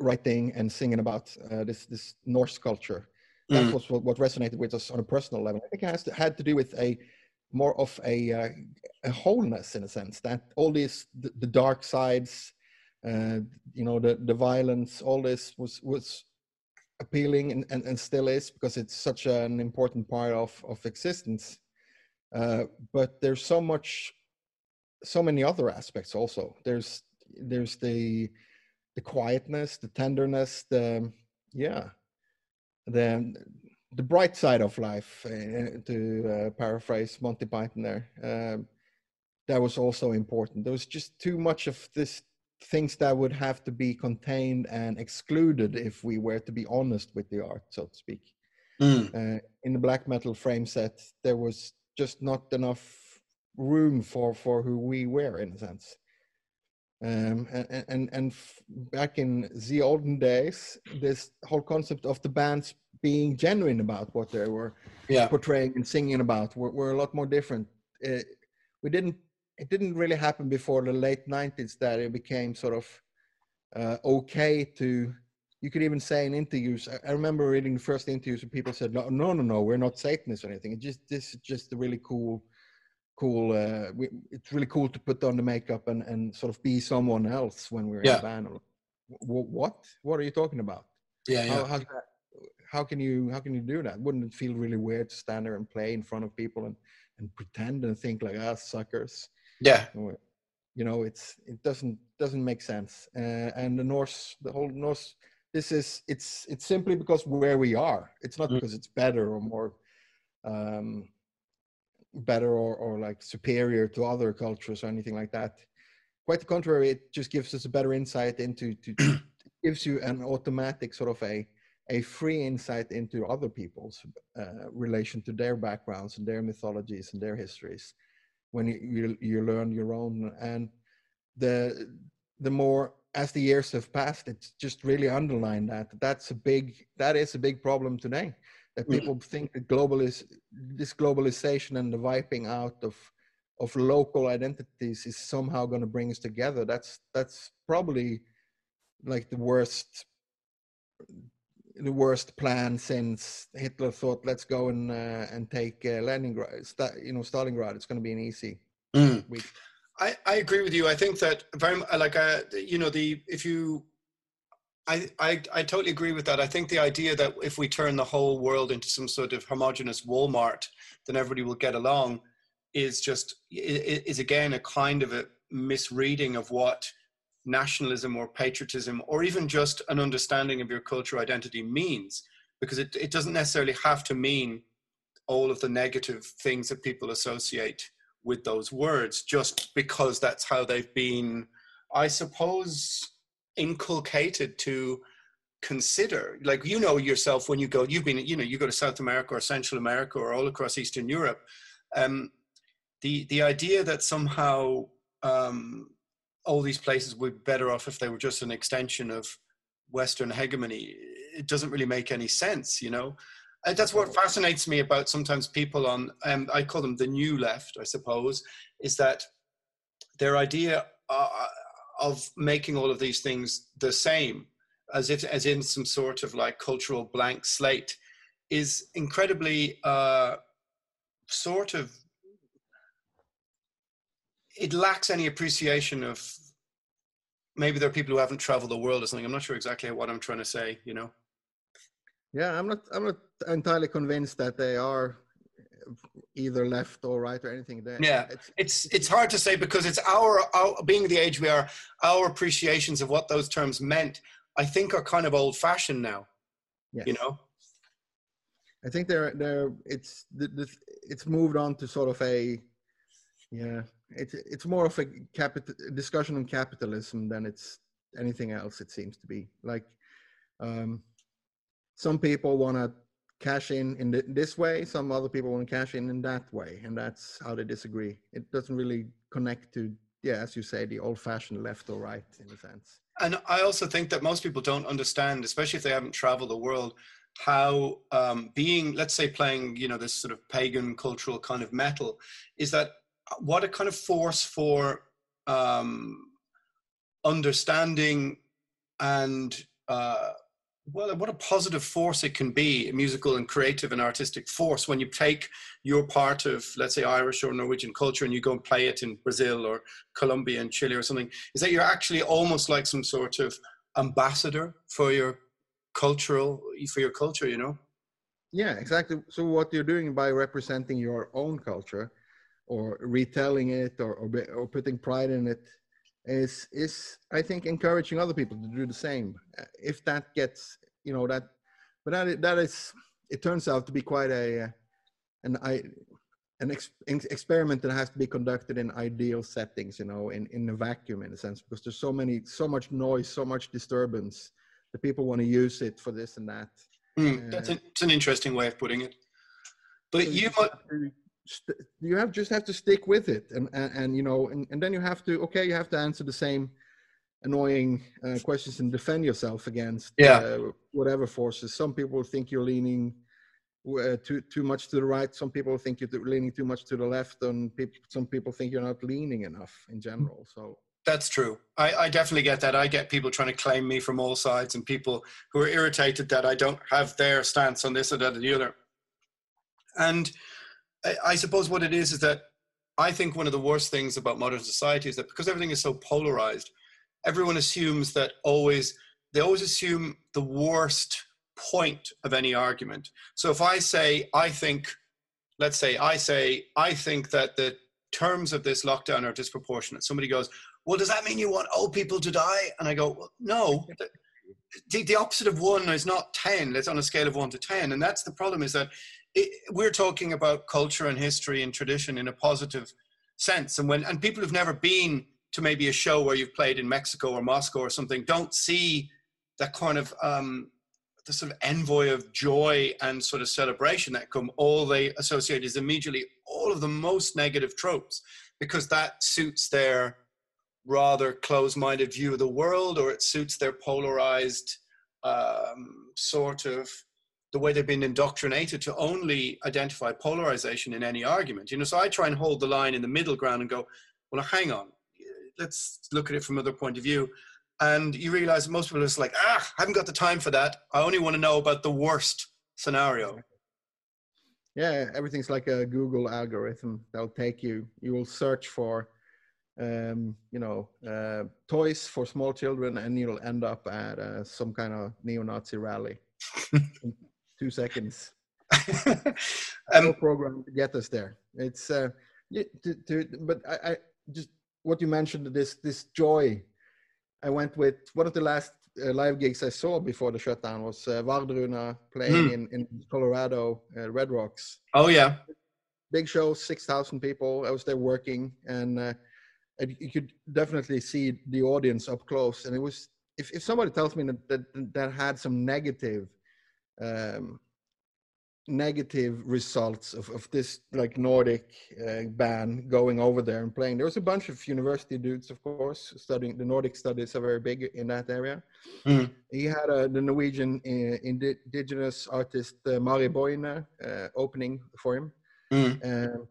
writing and singing about uh, this this Norse culture. That mm. was what, what, resonated with us on a personal level. I think it has to, had to do with a more of a, uh, a wholeness in a sense that all these the, the dark sides, uh, you know, the the violence, all this was was appealing and, and, and still is because it's such an important part of of existence. Uh, but there's so much, so many other aspects also. There's there's the the quietness, the tenderness, the yeah, the the bright side of life. Uh, to uh, paraphrase Monty Python, there, um, that was also important. There was just too much of this things that would have to be contained and excluded if we were to be honest with the art, so to speak. Mm. Uh, in the black metal frame set, there was just not enough room for for who we were in a sense. Um, and and, and back in the olden days, this whole concept of the bands being genuine about what they were yeah. portraying and singing about were, were a lot more different. Uh, we didn't. It didn't really happen before the late '90s that it became sort of uh, okay to. You could even say in interviews. I, I remember reading the first interviews where people said, "No, no, no, no, we're not Satanists or anything. It just this is just a really cool." cool uh, we, it's really cool to put on the makeup and, and sort of be someone else when we're yeah. in a band what what are you talking about yeah, yeah. How, how, can you how can you do that wouldn't it feel really weird to stand there and play in front of people and and pretend and think like us ah, suckers yeah you know it's it doesn't doesn't make sense uh, and the norse the whole norse this is it's it's simply because where we are it's not mm. because it's better or more um better or, or like superior to other cultures or anything like that. Quite the contrary, it just gives us a better insight into to, to gives you an automatic sort of a a free insight into other people's uh, relation to their backgrounds and their mythologies and their histories when you, you, you learn your own and the the more as the years have passed it's just really underlined that that's a big that is a big problem today that mm. people think that global is this globalization and the wiping out of of local identities is somehow going to bring us together that's that's probably like the worst the worst plan since Hitler thought let's go and uh, and take uh, Leningrad you know Stalingrad it's going to be an easy mm. week I, I agree with you. I think that very like uh, you know the if you I, I, I totally agree with that. I think the idea that if we turn the whole world into some sort of homogenous Walmart, then everybody will get along, is just is again a kind of a misreading of what nationalism or patriotism or even just an understanding of your cultural identity means, because it, it doesn't necessarily have to mean all of the negative things that people associate with those words, just because that's how they've been, I suppose inculcated to consider. Like you know yourself when you go you've been you know you go to south america or central america or all across eastern europe um, the the idea that somehow um, all these places would be better off if they were just an extension of western hegemony. It doesn't really make any sense you know? Uh, that's what fascinates me about sometimes people on um, i call them the new left i suppose is that their idea uh, of making all of these things the same as if as in some sort of like cultural blank slate is incredibly uh, sort of it lacks any appreciation of maybe there are people who haven't traveled the world or something i'm not sure exactly what i'm trying to say you know yeah i'm not i'm not entirely convinced that they are either left or right or anything there. Yeah, it's it's, it's hard to say because it's our, our being the age we are, our appreciations of what those terms meant, I think, are kind of old fashioned now. Yes. You know. I think they're they're it's the, the, it's moved on to sort of a yeah it's it's more of a capital discussion on capitalism than it's anything else. It seems to be like um, some people want to cash in in this way. Some other people want to cash in in that way, and that's how they disagree. It doesn't really connect to yeah, as you say, the old-fashioned left or right in a sense. And I also think that most people don't understand, especially if they haven't traveled the world, how um, being, let's say, playing, you know, this sort of pagan cultural kind of metal, is that what a kind of force for um, understanding and uh, well, what a positive force it can be, a musical and creative and artistic force when you take your part of, let's say, Irish or Norwegian culture and you go and play it in Brazil or Colombia and Chile or something, is that you're actually almost like some sort of ambassador for your cultural, for your culture, you know? Yeah, exactly. So what you're doing by representing your own culture or retelling it or, or, or putting pride in it is is I think encouraging other people to do the same. Uh, if that gets you know that, but that that is it turns out to be quite a uh, an I an ex, experiment that has to be conducted in ideal settings, you know, in in a vacuum in a sense, because there's so many so much noise, so much disturbance that people want to use it for this and that. Mm, that's an, it's an interesting way of putting it. But so you might st- you have just have to stick with it and and, and you know and, and then you have to okay you have to answer the same annoying uh, questions and defend yourself against yeah. uh, whatever forces some people think you're leaning uh, too too much to the right some people think you're leaning too much to the left and people some people think you're not leaning enough in general so that's true. I, I, definitely get that. I get people trying to claim me from all sides and people who are irritated that I don't have their stance on this or that or the other. And I, suppose what it is is that I think one of the worst things about modern society is that because everything is so polarized, everyone assumes that always they always assume the worst point of any argument. So if I say I think, let's say I say I think that the terms of this lockdown are disproportionate. Somebody goes, "Well, does that mean you want old people to die?" And I go, well, "No." The, the opposite of one is not 10 it's on a scale of 1 to 10 and that's the problem is that it, we're talking about culture and history and tradition in a positive sense. And when and people who've never been to maybe a show where you've played in Mexico or Moscow or something don't see that kind of um, the sort of envoy of joy and sort of celebration that come. All they associate is immediately all of the most negative tropes because that suits their rather closed-minded view of the world or it suits their polarized um, sort of the way they've been indoctrinated to only identify polarization in any argument. You know, so I try and hold the line in the middle ground and go, well, hang on, let's look at it from another point of view. And you realize most people are just like, ah, I haven't got the time for that. I only want to know about the worst scenario. Yeah, everything's like a Google algorithm. They'll take you, you will search for, um, you know, uh, toys for small children, and you'll end up at uh, some kind of neo Nazi rally. two seconds. um, no program to get us there. It's uh, to, to, but I, I just what you mentioned this this joy. I went with one of the last uh, live gigs I saw before the shutdown was uh, Wardruna playing mm. in, in Colorado, uh, Red Rocks. Oh yeah, big show, six thousand people. I was there working, and uh, you could definitely see the audience up close. And it was if, if somebody tells me that, that that had some negative um, negative results of, of this like Nordic uh, band going over there and playing. There was a bunch of university dudes, of course, studying the Nordic studies are very big in that area. Mm. He had uh, the Norwegian uh, indigenous artist uh, Mari Boine uh, opening for him. Mm.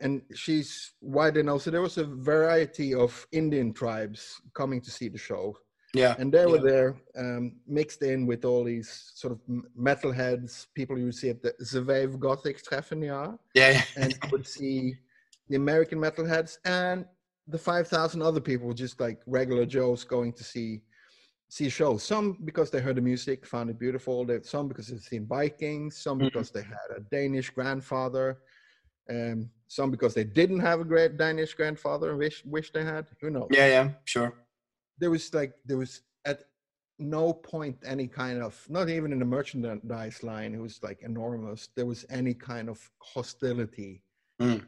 and she's widely known. So there was a variety of Indian tribes coming to see the show. Yeah. And they yeah. were there, um, mixed in with all these sort of metalheads, people you see at the Wave-Gotik-Treffen, yeah. Yeah. and you would see the American metalheads and the 5,000 other people, just like regular Joes going to see see shows. Some because they heard the music, found it beautiful. Some because they've seen Vikings. Some mm-hmm. because they had a Danish grandfather. Um, some because they didn't have a great Danish grandfather and wish wish they had. Who knows? Yeah, yeah, sure there was like there was at no point any kind of not even in the merchandise line it was like enormous there was any kind of hostility mm.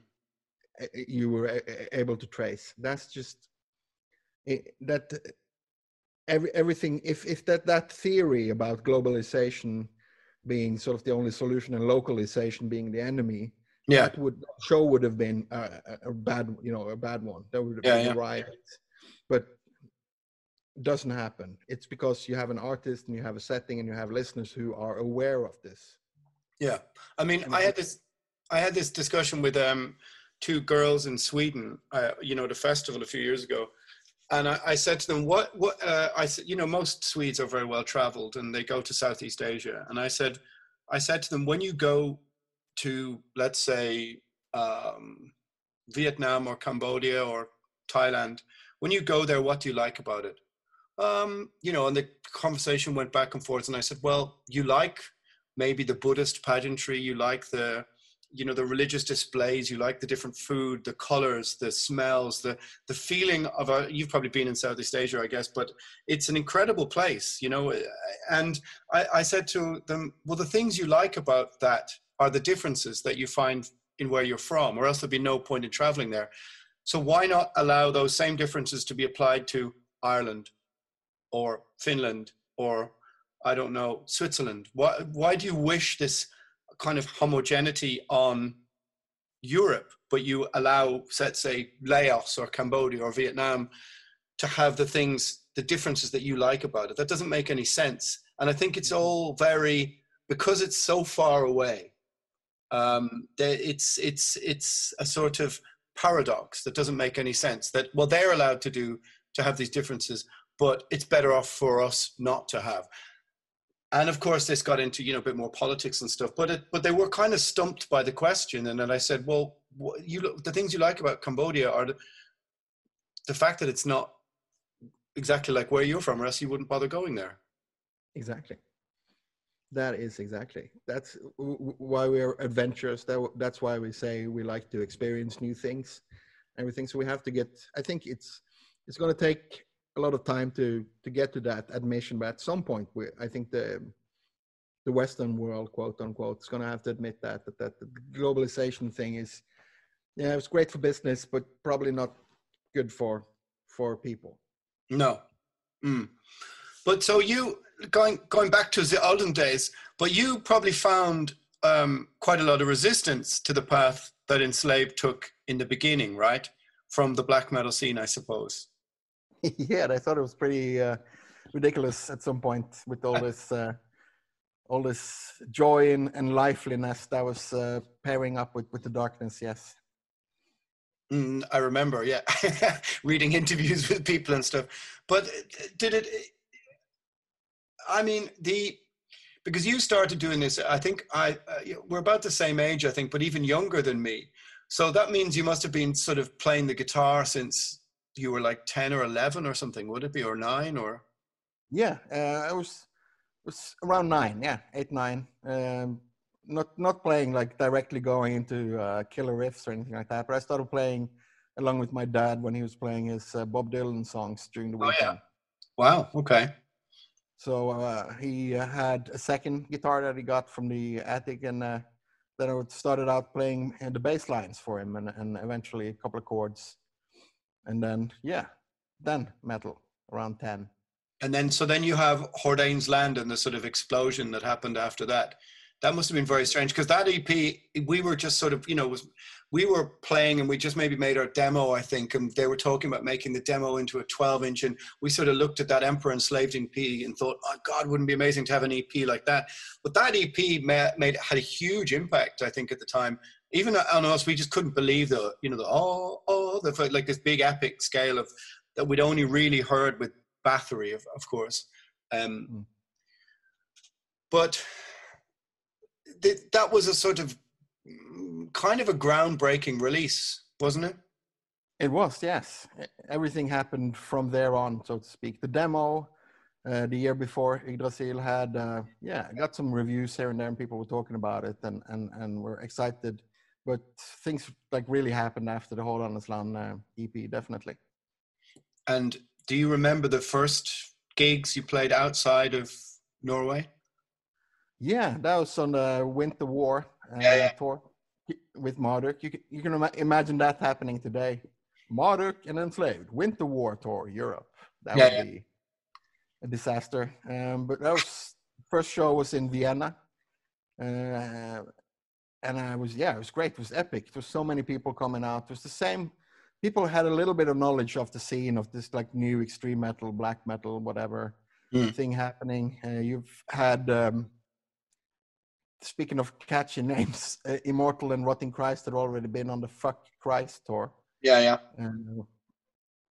you were able to trace that's just it, that every everything if if that that theory about globalization being sort of the only solution and localization being the enemy, Yeah. that would show would have been a, a- bad, you know, a bad one. That would have Yeah, been yeah. right. But doesn't happen. It's because you have an artist and you have a setting and you have listeners who are aware of this. Yeah, I mean, I had this, I had this discussion with um two girls in Sweden, uh, you know, the festival a few years ago, and I, I said to them, "What, what?" Uh, I said, "You know, most Swedes are very well traveled, and they go to Southeast Asia." And I said, I said to them, when you go to, let's say, um, Vietnam or Cambodia or Thailand, when you go there, what do you like about it? Um, you know, and the conversation went back and forth, and I said, well, you like maybe the Buddhist pageantry, you like the, you know, the religious displays, you like the different food, the colors, the smells, the the feeling of a. You've probably been in Southeast Asia, I guess, but it's an incredible place, you know. And I, I said to them, well, the things you like about that are the differences that you find in where you're from, or else there'd be no point in traveling there. So why not allow those same differences to be applied to Ireland or Finland or I don't know Switzerland? Why why do you wish this kind of homogeneity on Europe, but you allow, let's say, Laos or Cambodia or Vietnam to have the things, the differences that you like about it? That doesn't make any sense. And I think it's all very because it's so far away. Um, it's it's it's a sort of paradox that doesn't make any sense. That well, they're allowed to do to have these differences, but it's better off for us not to have. And of course, this got into you know a bit more politics and stuff. But it, but they were kind of stumped by the question, and then I said, well, you the things you like about Cambodia are the, the fact that it's not exactly like where you're from, or else you wouldn't bother going there. Exactly. That is exactly. That's why we're adventurous. That, that's why we say we like to experience new things, everything. So we have to get. I think it's it's going to take a lot of time to to get to that admission, but at some point, we I think the the Western world, quote unquote, is going to have to admit that that that the globalization thing is, yeah, it's great for business, but probably not good for for people. No. Mm. But so you going going back to the olden days, but you probably found um, quite a lot of resistance to the path that enslaved took in the beginning, right? From the black metal scene, I suppose. yeah, I thought it was pretty uh, ridiculous at some point with all this, uh, all this joy and, and liveliness that was uh, pairing up with, with the darkness. Yes. Mm, I remember, yeah, reading interviews with people and stuff. But uh, did it? I mean, the because you started doing this. I think I uh, we're about the same age, I think, but even younger than me. So that means you must have been sort of playing the guitar since you were like ten or eleven or something. Would it be or nine or? Yeah, uh, I was was around nine. Yeah, eight nine. Um, not not playing like directly going into uh, killer riffs or anything like that, but I started playing along with my dad when he was playing his uh, Bob Dylan songs during the Oh, yeah. weekend. Wow. Okay. So uh, he uh, had a second guitar that he got from the attic, and uh, then I started out playing uh, the bass lines for him, and, and eventually a couple of chords, and then yeah, then metal around ten. And then, so then you have Hordanes Land and the sort of explosion that happened after that. That must have been very strange because that EP, we were just sort of, you know, was we were playing and we just maybe made our demo, I think, and they were talking about making the demo into a 12 inch. And we sort of looked at that Emperor Enslaved EP and thought, oh God, wouldn't be amazing to have an EP like that. But that EP made, made had a huge impact, I think, at the time. Even on us, we just couldn't believe the, you know, the oh, oh, the like this big epic scale of that we'd only really heard with Bathory, of, of course. Um, Mm. But th- that was a sort of kind of a groundbreaking release, wasn't it? It was yes. Everything happened from there on, so to speak. The demo uh, the year before Yggdrasil had uh, yeah got some reviews here and there, and people were talking about it, and and and were excited. But things like really happened after the whole Hordanes Land uh, EP, definitely. And do you remember the first gigs you played outside of Norway? Yeah, that was on the Winter War uh, Yeah, yeah. tour with Marduk. You can, you can ima- imagine that happening today. Marduk and Enslaved, Winter War tour, Europe. That Yeah, would be a disaster. Um, but that was first show was in Vienna, Uh, and I was, yeah, it was great. It was epic. There was so many people coming out. It was the same. People had a little bit of knowledge of the scene of this like new extreme metal, black metal, whatever Mm. thing happening. Uh, you've had, um, speaking of catchy names, uh, Immortal and Rotting Christ had already been on the Fuck Christ tour, Yeah, yeah. uh,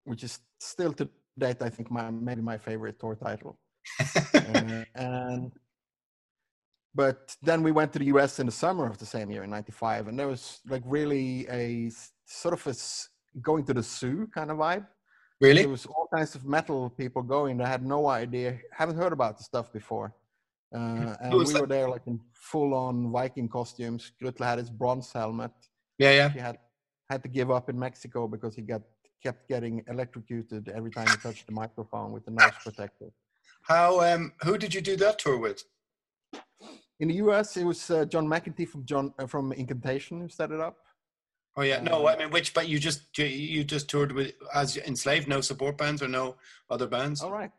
which is still to date, I think, my maybe my favorite tour title. uh, and but then we went to the US in the summer of the same year in 95 and there was like really a sort of a going to the zoo kind of vibe really? there was all kinds of metal people going that had no idea haven't heard about the stuff before uh, and we that? were there like in full on viking costumes Grutle had his bronze helmet Yeah, yeah. he had had to give up in mexico because he got kept getting electrocuted every time he touched the microphone with the nose protector How? Um, who did you do that tour with? In the US, it was uh, John McEntee from John uh, from Incantation who set it up. Oh yeah, no, I mean which? But you just you- just toured with as enslaved, no support bands or no other bands. All right.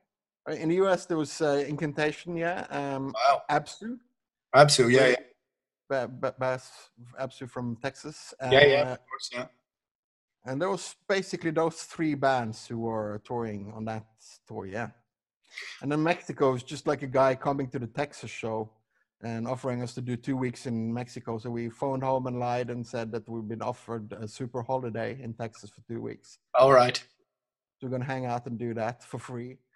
Uh, In the US, there was uh, Incantation, yeah. Um, Wow, Absu, absolutely, yeah, yeah, ba- ba- Bass Absu from Texas. yeah, yeah, uh, of course, yeah. And there was basically those three bands who were touring on that tour, yeah. And then Mexico was just like a guy coming to the Texas show and offering us to do two weeks in Mexico. So we phoned home and lied and said that we've been offered a super holiday in Texas for two weeks. All right. So we're gonna hang out and do that for free.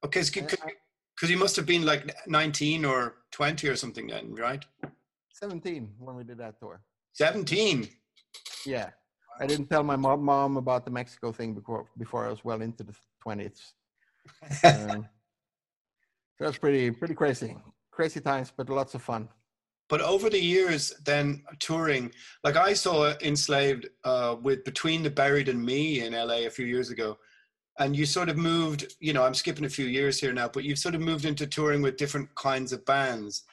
Uh, okay, because you must have been like 19 or 20 or something then, right? 17 when we did that tour. 17. Yeah. I didn't tell my mom, mom about the Mexico thing before before I was well into the 20s. Um, that's pretty pretty crazy. Crazy times, but lots of fun. But over the years, then touring, like I saw Enslaved uh, with Between the Buried and Me in LA a few years ago. And you sort of moved, you know, I'm skipping a few years here now, but you've sort of moved into touring with different kinds of bands,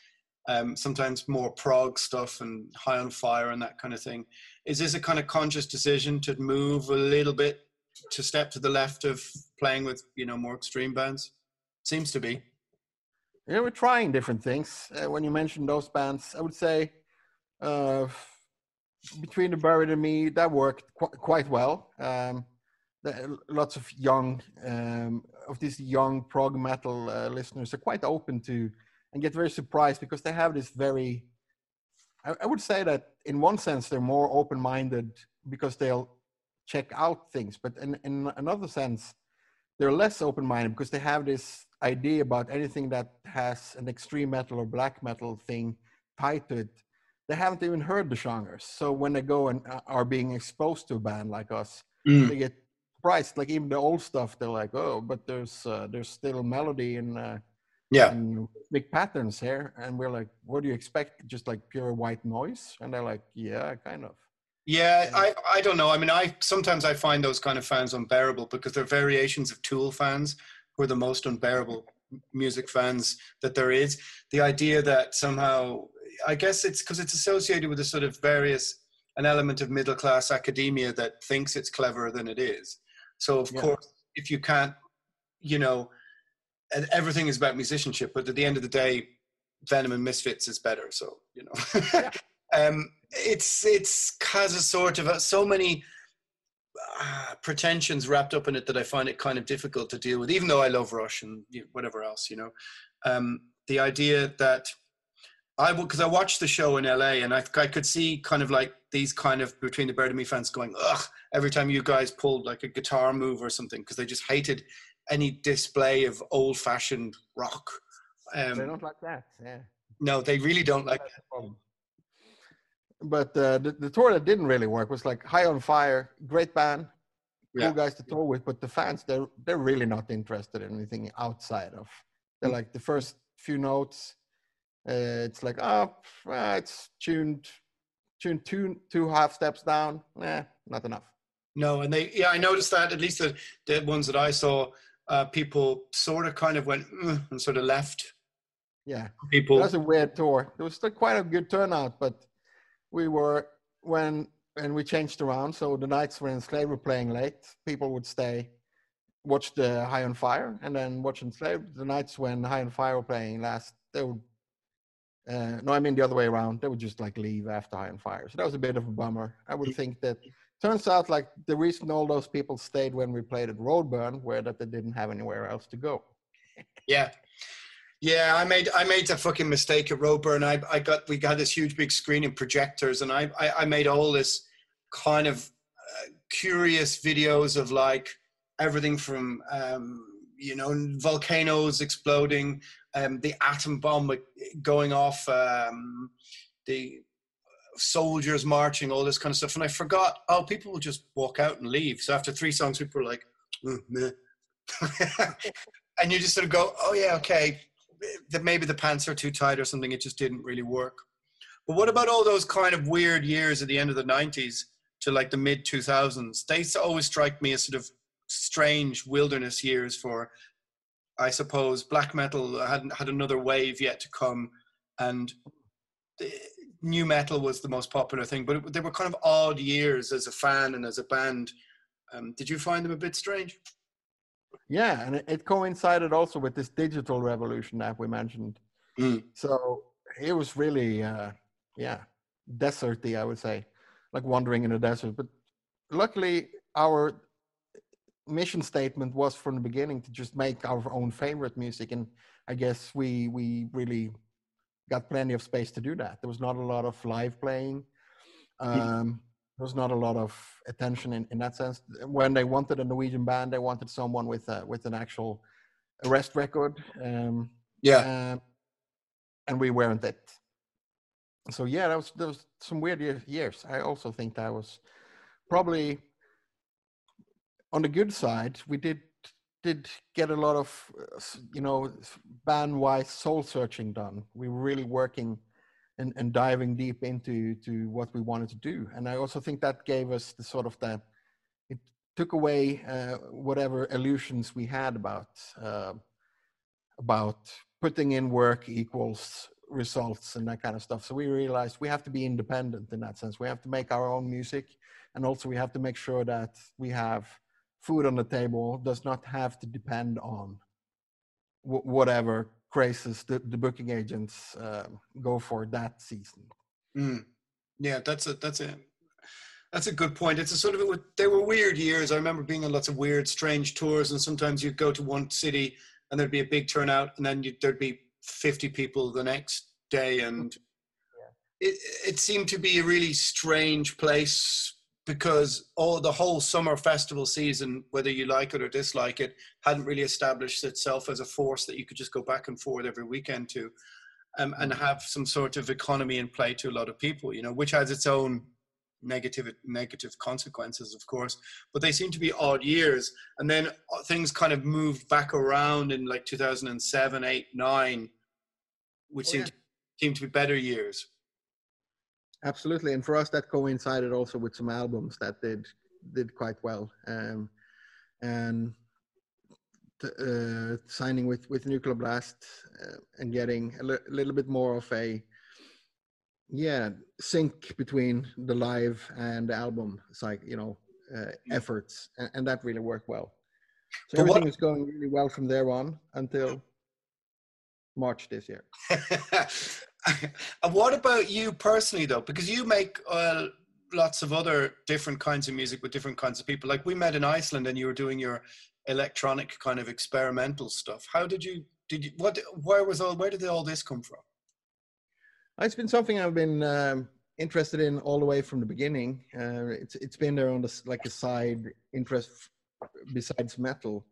um, sometimes more prog stuff and High on Fire and that kind of thing. Is this a kind of conscious decision to move a little bit to step to the left of playing with, you know, more extreme bands? Seems to be. Yeah, we're trying different things. Uh, when you mentioned those bands, I would say uh, between the Buried and Me, that worked qu- quite well. Um, lots of young, um, of these young prog metal uh, listeners are quite open to and get very surprised because they have this very. I, I would say that in one sense they're more open-minded because they'll check out things, but in, in another sense they're less open-minded because they have this idea about anything that has an extreme metal or black metal thing tied to it. They haven't even heard the genres. So when they go and uh, are being exposed to a band like us Mm. they get surprised. Like even the old stuff they're like oh but there's uh, there's still melody and, uh, Yeah. and big patterns here. And we're like what do you expect? Just like pure white noise? And they're like yeah kind of Yeah, I, I don't know. I mean, I sometimes I find those kind of fans unbearable because they're variations of Tool fans who are the most unbearable music fans that there is. The idea that somehow, I guess it's because it's associated with a sort of various an element of middle class academia that thinks it's cleverer than it is. So of Yeah. course, if you can't, you know, and everything is about musicianship, but at the end of the day, Venom and Misfits is better. So you know. um, it's it's has a sort of a, so many uh, pretensions wrapped up in it that I find it kind of difficult to deal with. Even though I love Rush and whatever else, you know, um, the idea that I would because I watched the show in LA and I I could see kind of like these kind of between the Buried and Me fans going ugh every time you guys pulled like a guitar move or something because they just hated any display of old fashioned rock. Um, they don't like that yeah no, they really don't like. Problem. But uh, the, the tour that didn't really work was like High on Fire, great band, cool Yeah. guys to tour with, but the fans they're they're really not interested in anything outside of. They're Mm. like the first few notes, uh, it's like oh, uh, it's tuned, tuned two two half steps down. Nah, not enough. No, and they yeah, I noticed that at least the, the ones that I saw, uh, people sort of kind of went "Mm," and sort of left. Yeah, People, That was a weird tour. There was still quite a good turnout, but we were when and we changed around. So the nights when Slave were playing late, people would stay, watch the High on Fire, and then watch Slave. The nights when High on Fire were playing last, they would Uh, no, I mean the other way around. They would just like leave after High on Fire. So that was a bit of a bummer. I would think that turns out like the reason all those people stayed when we played at Roadburn were that they didn't have anywhere else to go. Yeah. Yeah, I made I made a fucking mistake at Roadburn. I I got we got this huge big screen and projectors, and I I, I made all this kind of uh, curious videos of like everything from um, you know volcanoes exploding, um, the atom bomb going off, um, the soldiers marching, all this kind of stuff. And I forgot, oh, people will just walk out and leave. So after three songs, people were like, mm, and you just sort of go, oh yeah, okay, that maybe the pants are too tight or something. It just didn't really work. But what about all those kind of weird years at the end of the 90s to like the mid 2000s? They always strike me as sort of strange wilderness years for, I suppose, black metal hadn't had another wave yet to come, and nu metal was the most popular thing. But they were kind of odd years as a fan and as a band. Um, did you find them a bit strange? Yeah, and it, coincided also with this digital revolution that we mentioned. Mm. So it was really, uh, yeah, deserty, I would say, like wandering in a desert. But luckily, our mission statement was from the beginning to just make our own favorite music, and I guess we we really got plenty of space to do that. There was not a lot of live playing. Um, there was not a lot of attention in, in that sense. When they wanted a Norwegian band, they wanted someone with a, with an actual arrest record. Um, yeah, um, and we weren't it. So yeah, that was there was some weird years. I also think that was probably on the good side. We did did get a lot of you know band wise soul searching done. We were really working and, and diving deep into to what we wanted to do. And I also think that gave us the sort of the it took away uh, whatever illusions we had about uh, about putting in work equals results and that kind of stuff. So we realized we have to be independent in that sense. We have to make our own music, and also we have to make sure that we have food on the table. Does not have to depend on whatever crazes the, the booking agents uh, go for that season. Mm. Yeah, that's a that's a that's a good point. It's a sort of it, they were weird years. I remember being on lots of weird, strange tours, and sometimes you'd go to one city and there'd be a big turnout, and then there'd be fifty people the next day, and yeah. it it seemed to be a really strange place because all the whole summer festival season, whether you like it or dislike it, hadn't really established itself as a force that you could just go back and forth every weekend to, um, and mm. have some sort of economy in play to a lot of people. You know, which has its own negative negative consequences, of course. But they seem to be odd years, and then uh, things kind of moved back around in like 2007, 8, 9, which oh, seemed, yeah. seemed to be better years. Absolutely, and for us that coincided also with some albums that did did quite well, um, and uh, signing with with Nuclear Blast uh, and getting a li- little bit more of a yeah sync between the live and the album it's like you know uh, efforts. And, and, that really worked well. So but everything what, is going really well from there on until march this year what about you personally, though? Because you make uh, lots of other different kinds of music with different kinds of people. Like we met in Iceland, and you were doing your electronic kind of experimental stuff. How did you? Did you? What? Where was all? Where did all this come from? It's been something I've been um, interested in all the way from the beginning. Uh, it's it's been there on the like a side interest besides metal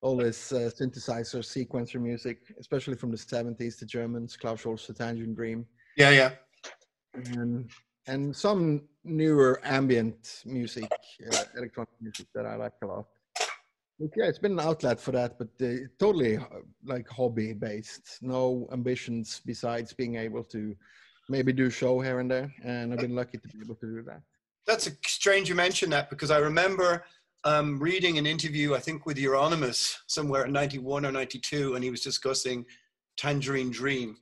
all this uh, synthesizer sequencer music, especially from the 70s, the Germans, Klaus Schulze, the Tangerine Dream. Yeah, yeah. And, and some newer ambient music, uh, electronic music that I like a lot. But yeah, it's been an outlet for that, but uh, totally uh, like hobby based. No ambitions besides being able to maybe do show here and there. And I've been lucky to be able to do that. That's a strange you mention that because I remember um, reading an interview, I think, with Euronymous somewhere in 91 or 92, and he was discussing Tangerine Dream.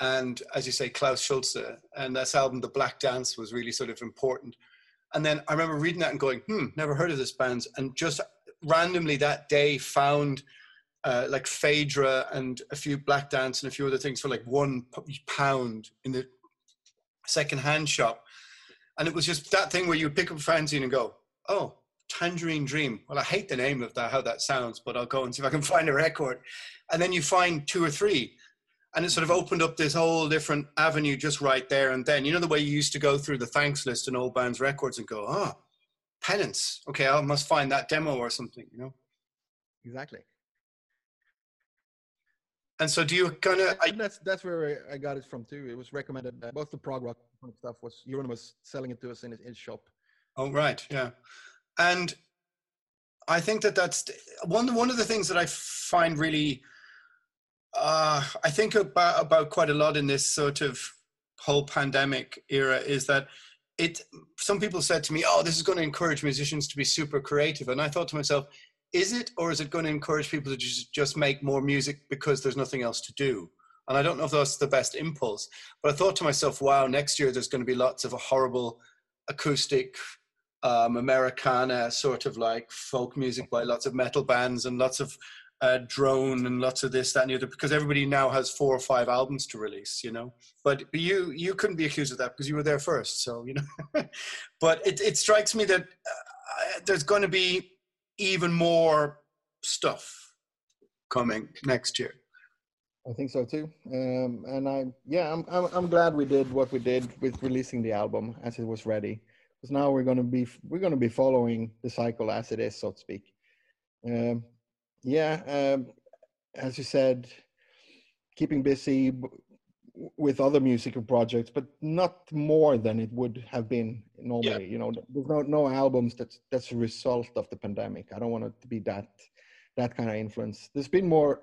And as you say, Klaus Schulze, and this album, The Black Dance, was really sort of important. And then I remember reading that and going, hmm, never heard of this band. And just randomly that day found uh, like Phaedra and a few Black Dance and a few other things for like one pound in the second-hand shop, and it was just that thing where you pick up a fanzine and go, "Oh, Tangerine Dream." Well, I hate the name of that, how that sounds, but I'll go and see if I can find a record. And then you find two or three, and it sort of opened up this whole different avenue just right there and then. You know the way you used to go through the thanks list in old bands records and go, "Oh, Penance. Okay, I must find that demo or something." You know. Exactly. And so, do you kind of? That's that's where I got it from too. It was recommended. Both the prog rock stuff was Euronymous selling it to us in his, his shop. Oh right, yeah, and I think that that's one one of the things that I find really. Uh, I think about about quite a lot in this sort of whole pandemic era is that it. Some people said to me, "Oh, this is going to encourage musicians to be super creative," and I thought to myself, is it or is it going to encourage people to just, just make more music because there's nothing else to do and i don't know if that's the best impulse but i thought to myself wow next year there's going to be lots of a horrible acoustic um, americana sort of like folk music by lots of metal bands and lots of uh, drone and lots of this that and the other because everybody now has four or five albums to release you know but you you couldn't be accused of that because you were there first so you know but it, it strikes me that uh, there's going to be even more stuff coming next year. I think so too. Um, and I, yeah, I'm, I'm, I'm glad we did what we did with releasing the album as it was ready. Because now we're going to be, we're going to be following the cycle as it is, so to speak. Um, yeah, um, as you said, keeping busy with other musical projects, but not more than it would have been normally. Yeah. You know, there's no no albums that's that's a result of the pandemic. I don't want it to be that that kind of influence. There's been more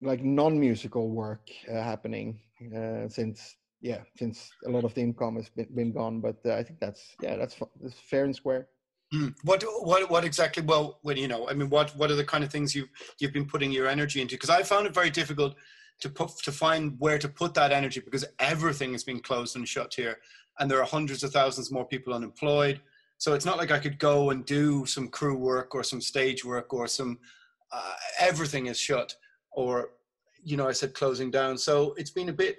like non-musical work uh, happening uh, since yeah since a lot of the income has been, been gone. But uh, I think that's yeah that's that's fair and square. Mm. What what what exactly? Well, when you know, I mean, what what are the kind of things you you've been putting your energy into? Because I found it very difficult to put to find where to put that energy because everything has been closed and shut here, and there are hundreds of thousands more people unemployed. So it's not like I could go and do some crew work or some stage work or some. Uh, everything is shut, or you know, I said closing down. So it's been a bit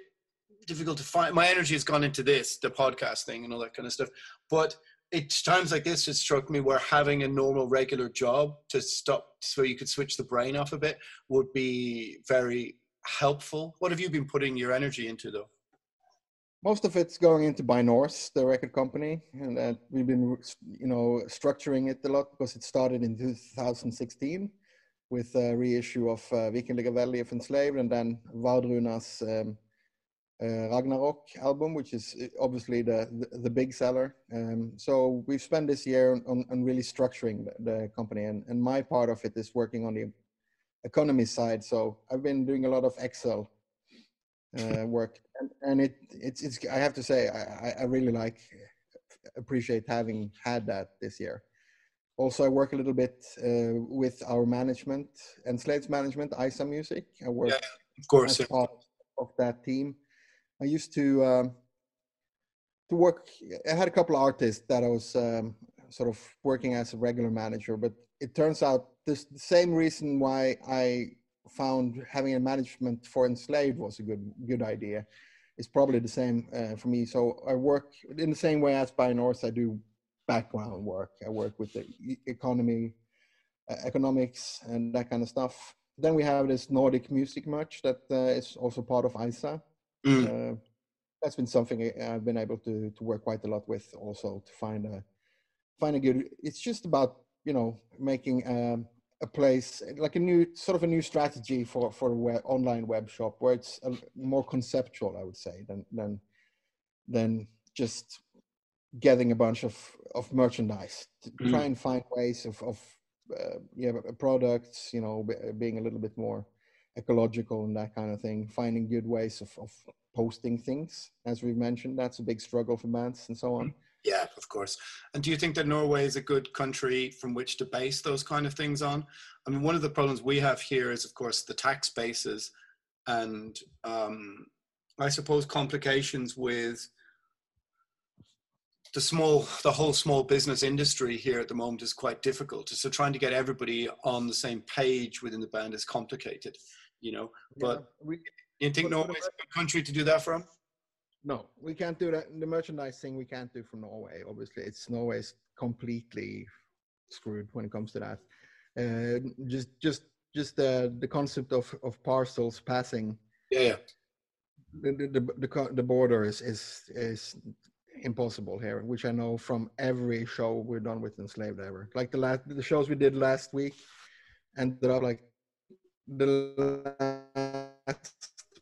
difficult to find. My energy has gone into this, the podcast thing, and all that kind of stuff. But it's times like this it struck me where having a normal regular job to stop so you could switch the brain off a bit would be very helpful? What have you been putting your energy into though? Most of it's going into By Norse, the record company, and that we've been, you know, structuring it a lot because it started in 2016 with a reissue of uh, Vikingligr Veldi of Enslaved and then Wardruna's um, uh, Ragnarok album, which is uh, obviously the, the, the big seller. Um, so we've spent this year on, on really structuring the, the, company, and, and my part of it is working on the economy side. So I've been doing a lot of Excel uh, work, and, and, it it's it's. I have to say, I, I really like appreciate having had that this year. Also, I work a little bit uh, with our management Enslaved management, ISA Music. I work, yeah, of course, as part of that team. I used to um, to work. I had a couple of artists that I was um, sort of working as a regular manager, but it turns out this the same reason why I found having a management for enslaved was a good good idea. It's probably the same uh, for me. So I work in the same way as by Norse. I do background work. I work with the economy, uh, economics, and that kind of stuff. Then we have this Nordic music merch that uh, is also part of ISA. Mm. Uh, that's been something I've been able to to work quite a lot with, also to find a find a good. It's just about you know making um, a place like a new sort of a new strategy for for web, online web shop where it's a, more conceptual i would say than than than just getting a bunch of of merchandise to mm. try and find ways of of uh, yeah products you know being a little bit more ecological and that kind of thing finding good ways of, of posting things as we've mentioned that's a big struggle for bands and so on mm. Yeah, of course. And do you think that Norway is a good country from which to base those kind of things on? I mean, one of the problems we have here is, of course, the tax bases and um, I suppose complications with the small the whole small business industry here at the moment is quite difficult so trying to get everybody on the same page within the band is complicated you know but Yeah, we, you think norway's a good country to do that from no, we can't do that. The merchandise thing we can't do from Norway. Obviously, it's Norway's completely screwed when it comes to that. Uh, just, just, just the the concept of of parcels passing yeah the the, the, the, the border is is is impossible here, which I know from every show we've done with Enslaved ever. Like the last the shows we did last week, ended up like the last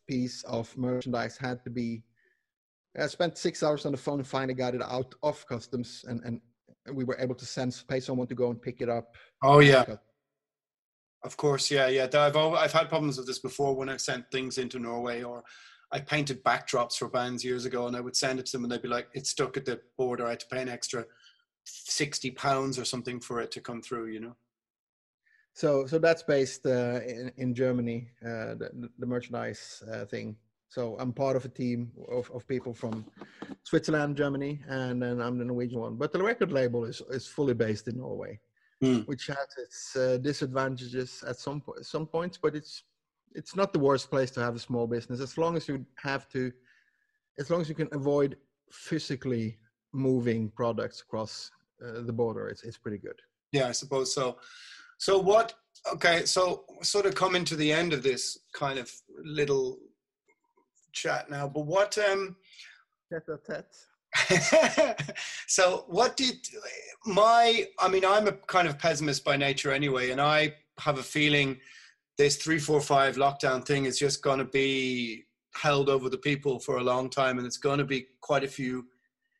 piece of merchandise had to be. I spent six hours on the phone and finally got it out of customs, and and we were able to send pay someone to go and pick it up. oh yeah Of course, yeah, yeah. I've al- I've had problems with this before when I've sent things into Norway or I painted backdrops for bands years ago and I would send it to them and they'd be like, "It's stuck at the border. I had to pay an extra sixty pounds or something for it to come through." You know. So so that's based uh, in in Germany, uh, the the merchandise uh, thing. So I'm part of a team of, of people from Switzerland, Germany, and then I'm the Norwegian one. But the record label is is fully based in Norway, Hmm. which has its uh, disadvantages at some po- some points, but it's it's not the worst place to have a small business as long as you have to, as long as you can avoid physically moving products across uh, the border. It's it's pretty good. Yeah, I suppose so. So what? Okay, so sort of coming to the end of this kind of little chat now. But what? um so what did my i mean i'm a kind of pessimist by nature anyway and i have a feeling this 345 lockdown thing is just going to be held over the people for a long time and it's going to be quite a few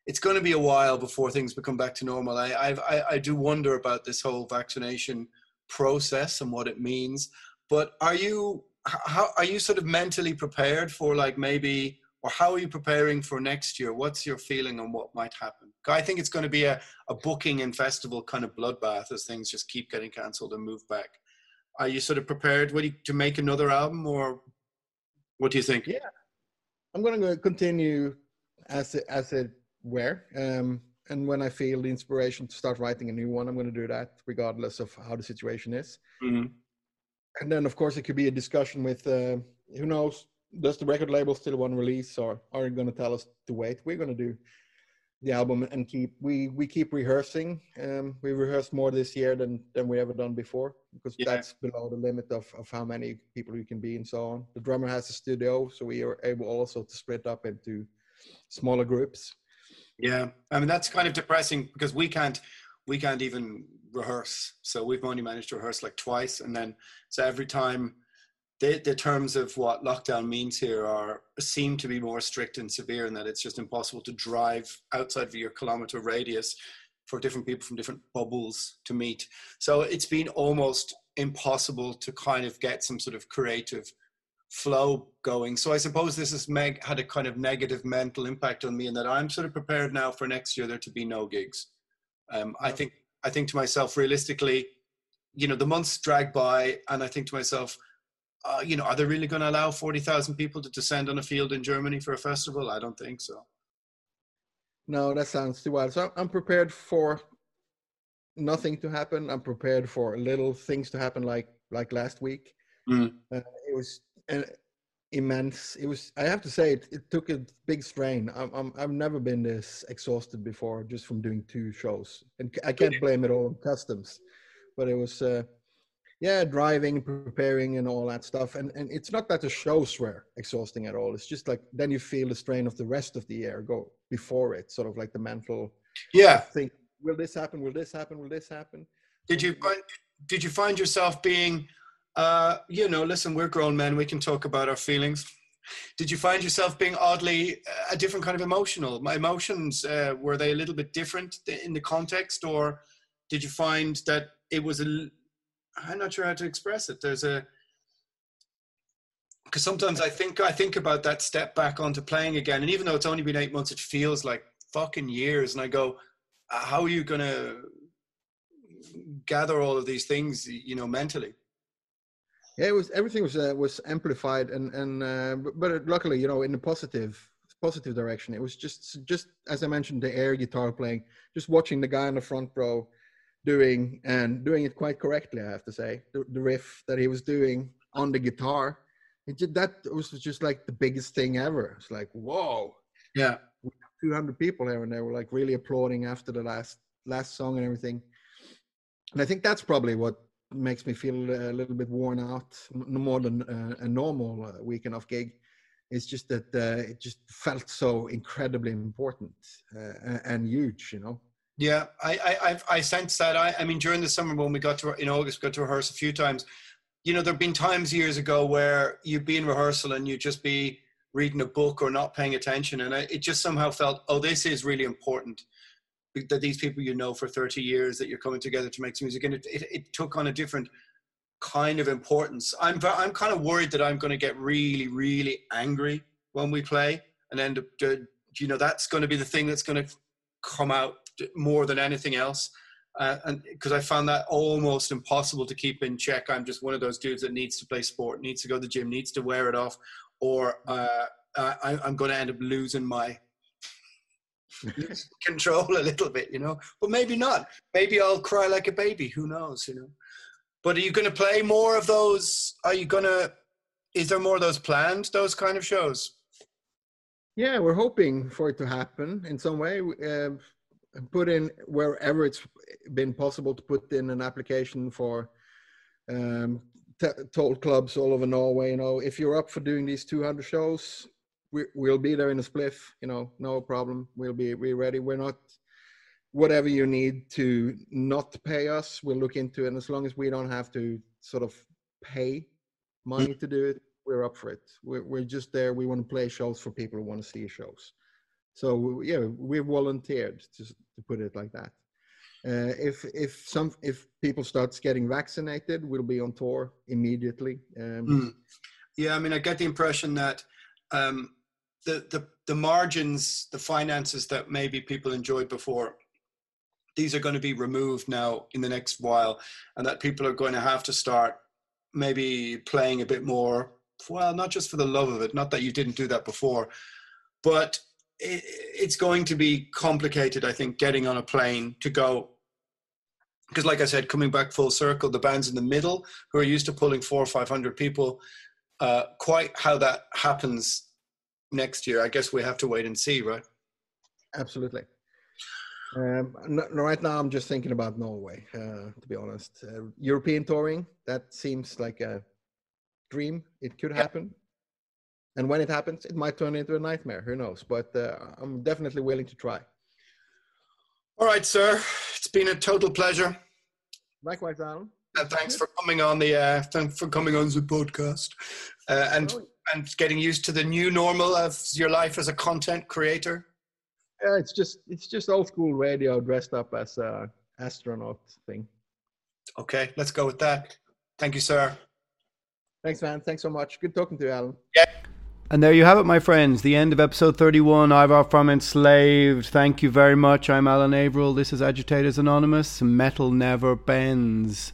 it's going to be a while before things become back to normal i I've, i i do wonder about this whole vaccination process and what it means but are you how are you sort of mentally prepared for like maybe or how are you preparing for next year? What's your feeling on what might happen? I think it's going to be a, a booking and festival kind of bloodbath as things just keep getting cancelled and moved back. Are you sort of prepared you, to make another album or what do you think? Yeah. I'm going to continue as it, as it were. Um, and when I feel the inspiration to start writing a new one, I'm going to do that regardless of how the situation is. Mhm. And then, of course, it could be a discussion with uh, who knows, does the record label still want release or are they going to tell us to wait? We're going to do the album and keep we we keep rehearsing um we rehearsed more this year than than we ever done before because Yeah. that's below the limit of of how many people you can be and so on the drummer has a studio so we are able also to split up into smaller groups Yeah, I mean that's kind of depressing because we can't we can't even rehearse. So we've only managed to rehearse like twice, and then so every time the the terms of what lockdown means here are seem to be more strict and severe, in that it's just impossible to drive outside of your kilometer radius for different people from different bubbles to meet. So it's been almost impossible to kind of get some sort of creative flow going. So I suppose this has meg- had a kind of negative mental impact on me in that I'm sort of prepared now for next year there to be no gigs. Um, I think I think to myself realistically, you know, the months drag by, and I think to myself, uh, you know, are they really going to allow forty thousand people to descend on a field in Germany for a festival? I don't think so. no that sounds too wild so i'm prepared for nothing to happen i'm prepared for little things to happen like like last week Mm. uh, it was an immense. It was i have to say it, it took a big strain. I'm, I'm i've never been this exhausted before just from doing two shows. And I can't blame it all on customs but it was uh yeah driving preparing and all that stuff. And and it's not that the shows were exhausting at all. It's just like then you feel the strain of the rest of the year go before it sort of like the mental Yeah. Thing. will this happen? Will this happen? Will this happen? Did you find Did you find yourself being, uh, you know, listen, we're grown men. We can talk about our feelings. Did you find yourself being oddly uh, a different kind of emotional? My emotions uh, were they a little bit different in the context, or did you find that it was a? I'm not sure how to express it. There's a because sometimes I think I think about that step back onto playing again, and even though it's only been eight months, it feels like fucking years. And I go, "Uh, how are you gonna gather all of these things, you know, mentally? Yeah it was everything was uh, was amplified and and uh, but, luckily you know in the positive positive direction. It was just just as I mentioned, the air guitar playing, just watching the guy in the front row doing and doing it quite correctly. I have to say, the, the riff that he was doing on the guitar, it did that was just like the biggest thing ever. It's like whoa, Yeah. 200 people here, and they were like really applauding after the last last song and everything. And I think that's probably what makes me feel a little bit worn out, more than uh, a normal uh, weekend of gig. It's just that uh, it just felt so incredibly important uh, and huge, you know. Yeah, I I I've, I sense that. I I mean, during the summer when we got to in August, we got to rehearse a few times. You know, there've been times years ago where you'd be in rehearsal and you'd just be reading a book or not paying attention, and I, it just somehow felt, oh, this is really important. That these people you know for thirty years that you're coming together to make some music, and it it, it took on a different kind of importance. I'm I'm kind of worried that I'm going to get really really angry when we play, and end up, you know, that's going to be the thing that's going to come out more than anything else. Uh, and because I found that almost impossible to keep in check. I'm just one of those dudes that needs to play sport, needs to go to the gym, needs to wear it off, or uh, I, I'm going to end up losing my control a little bit, you know. But maybe not. Maybe I'll cry like a baby. Who knows, you know. But are you going to play more of those? Are you going to? Is there more of those planned? Those kind of shows? Yeah, we're hoping for it to happen in some way. Uh, put in wherever it's been possible to put in an application for um, t- toll clubs all over Norway. You know, if you're up for doing these 200 shows, we, we'll be there in a spliff. You know, no problem. We'll be we're ready. We're not whatever you need to not pay us. We'll look into it. And as long as we don't have to sort of pay money to do it, we're up for it. We're, we're just there. We want to play shows for people who want to see shows. So yeah, we volunteered to, to put it like that. Uh, if if some if people starts getting vaccinated, we'll be on tour immediately. Um, Mm. Yeah, I mean, I get the impression that um, the, the the margins, the finances that maybe people enjoyed before, these are going to be removed now in the next while, and that people are going to have to start maybe playing a bit more. Well, not just for the love of it, not that you didn't do that before, but it, it's going to be complicated. I think getting on a plane to go because like I said, coming back full circle, the bands in the middle who are used to pulling four or five hundred people, uh, quite how that happens next year, I guess we have to wait and see, right? Absolutely. Um, right now, I'm just thinking about Norway. Uh, to be honest, uh, European touring that seems like a dream. It could happen, and when it happens, it might turn into a nightmare. Who knows? But uh, I'm definitely willing to try. All right, sir. It's been a total pleasure. Likewise, Alan. And thanks for coming on the uh, thanks for coming on the podcast, uh, and and getting used to the new normal of your life as a content creator. Yeah, it's just it's just old school radio dressed up as a astronaut thing. Okay, let's go with that. Thank you, sir. Thanks, man. Thanks so much. Good talking to you, Alan. Yeah. And there you have it, my friends. The end of episode 31. Ivar from Enslaved. Thank you very much. I'm Alan Averill. This is Agitators Anonymous. Metal never bends.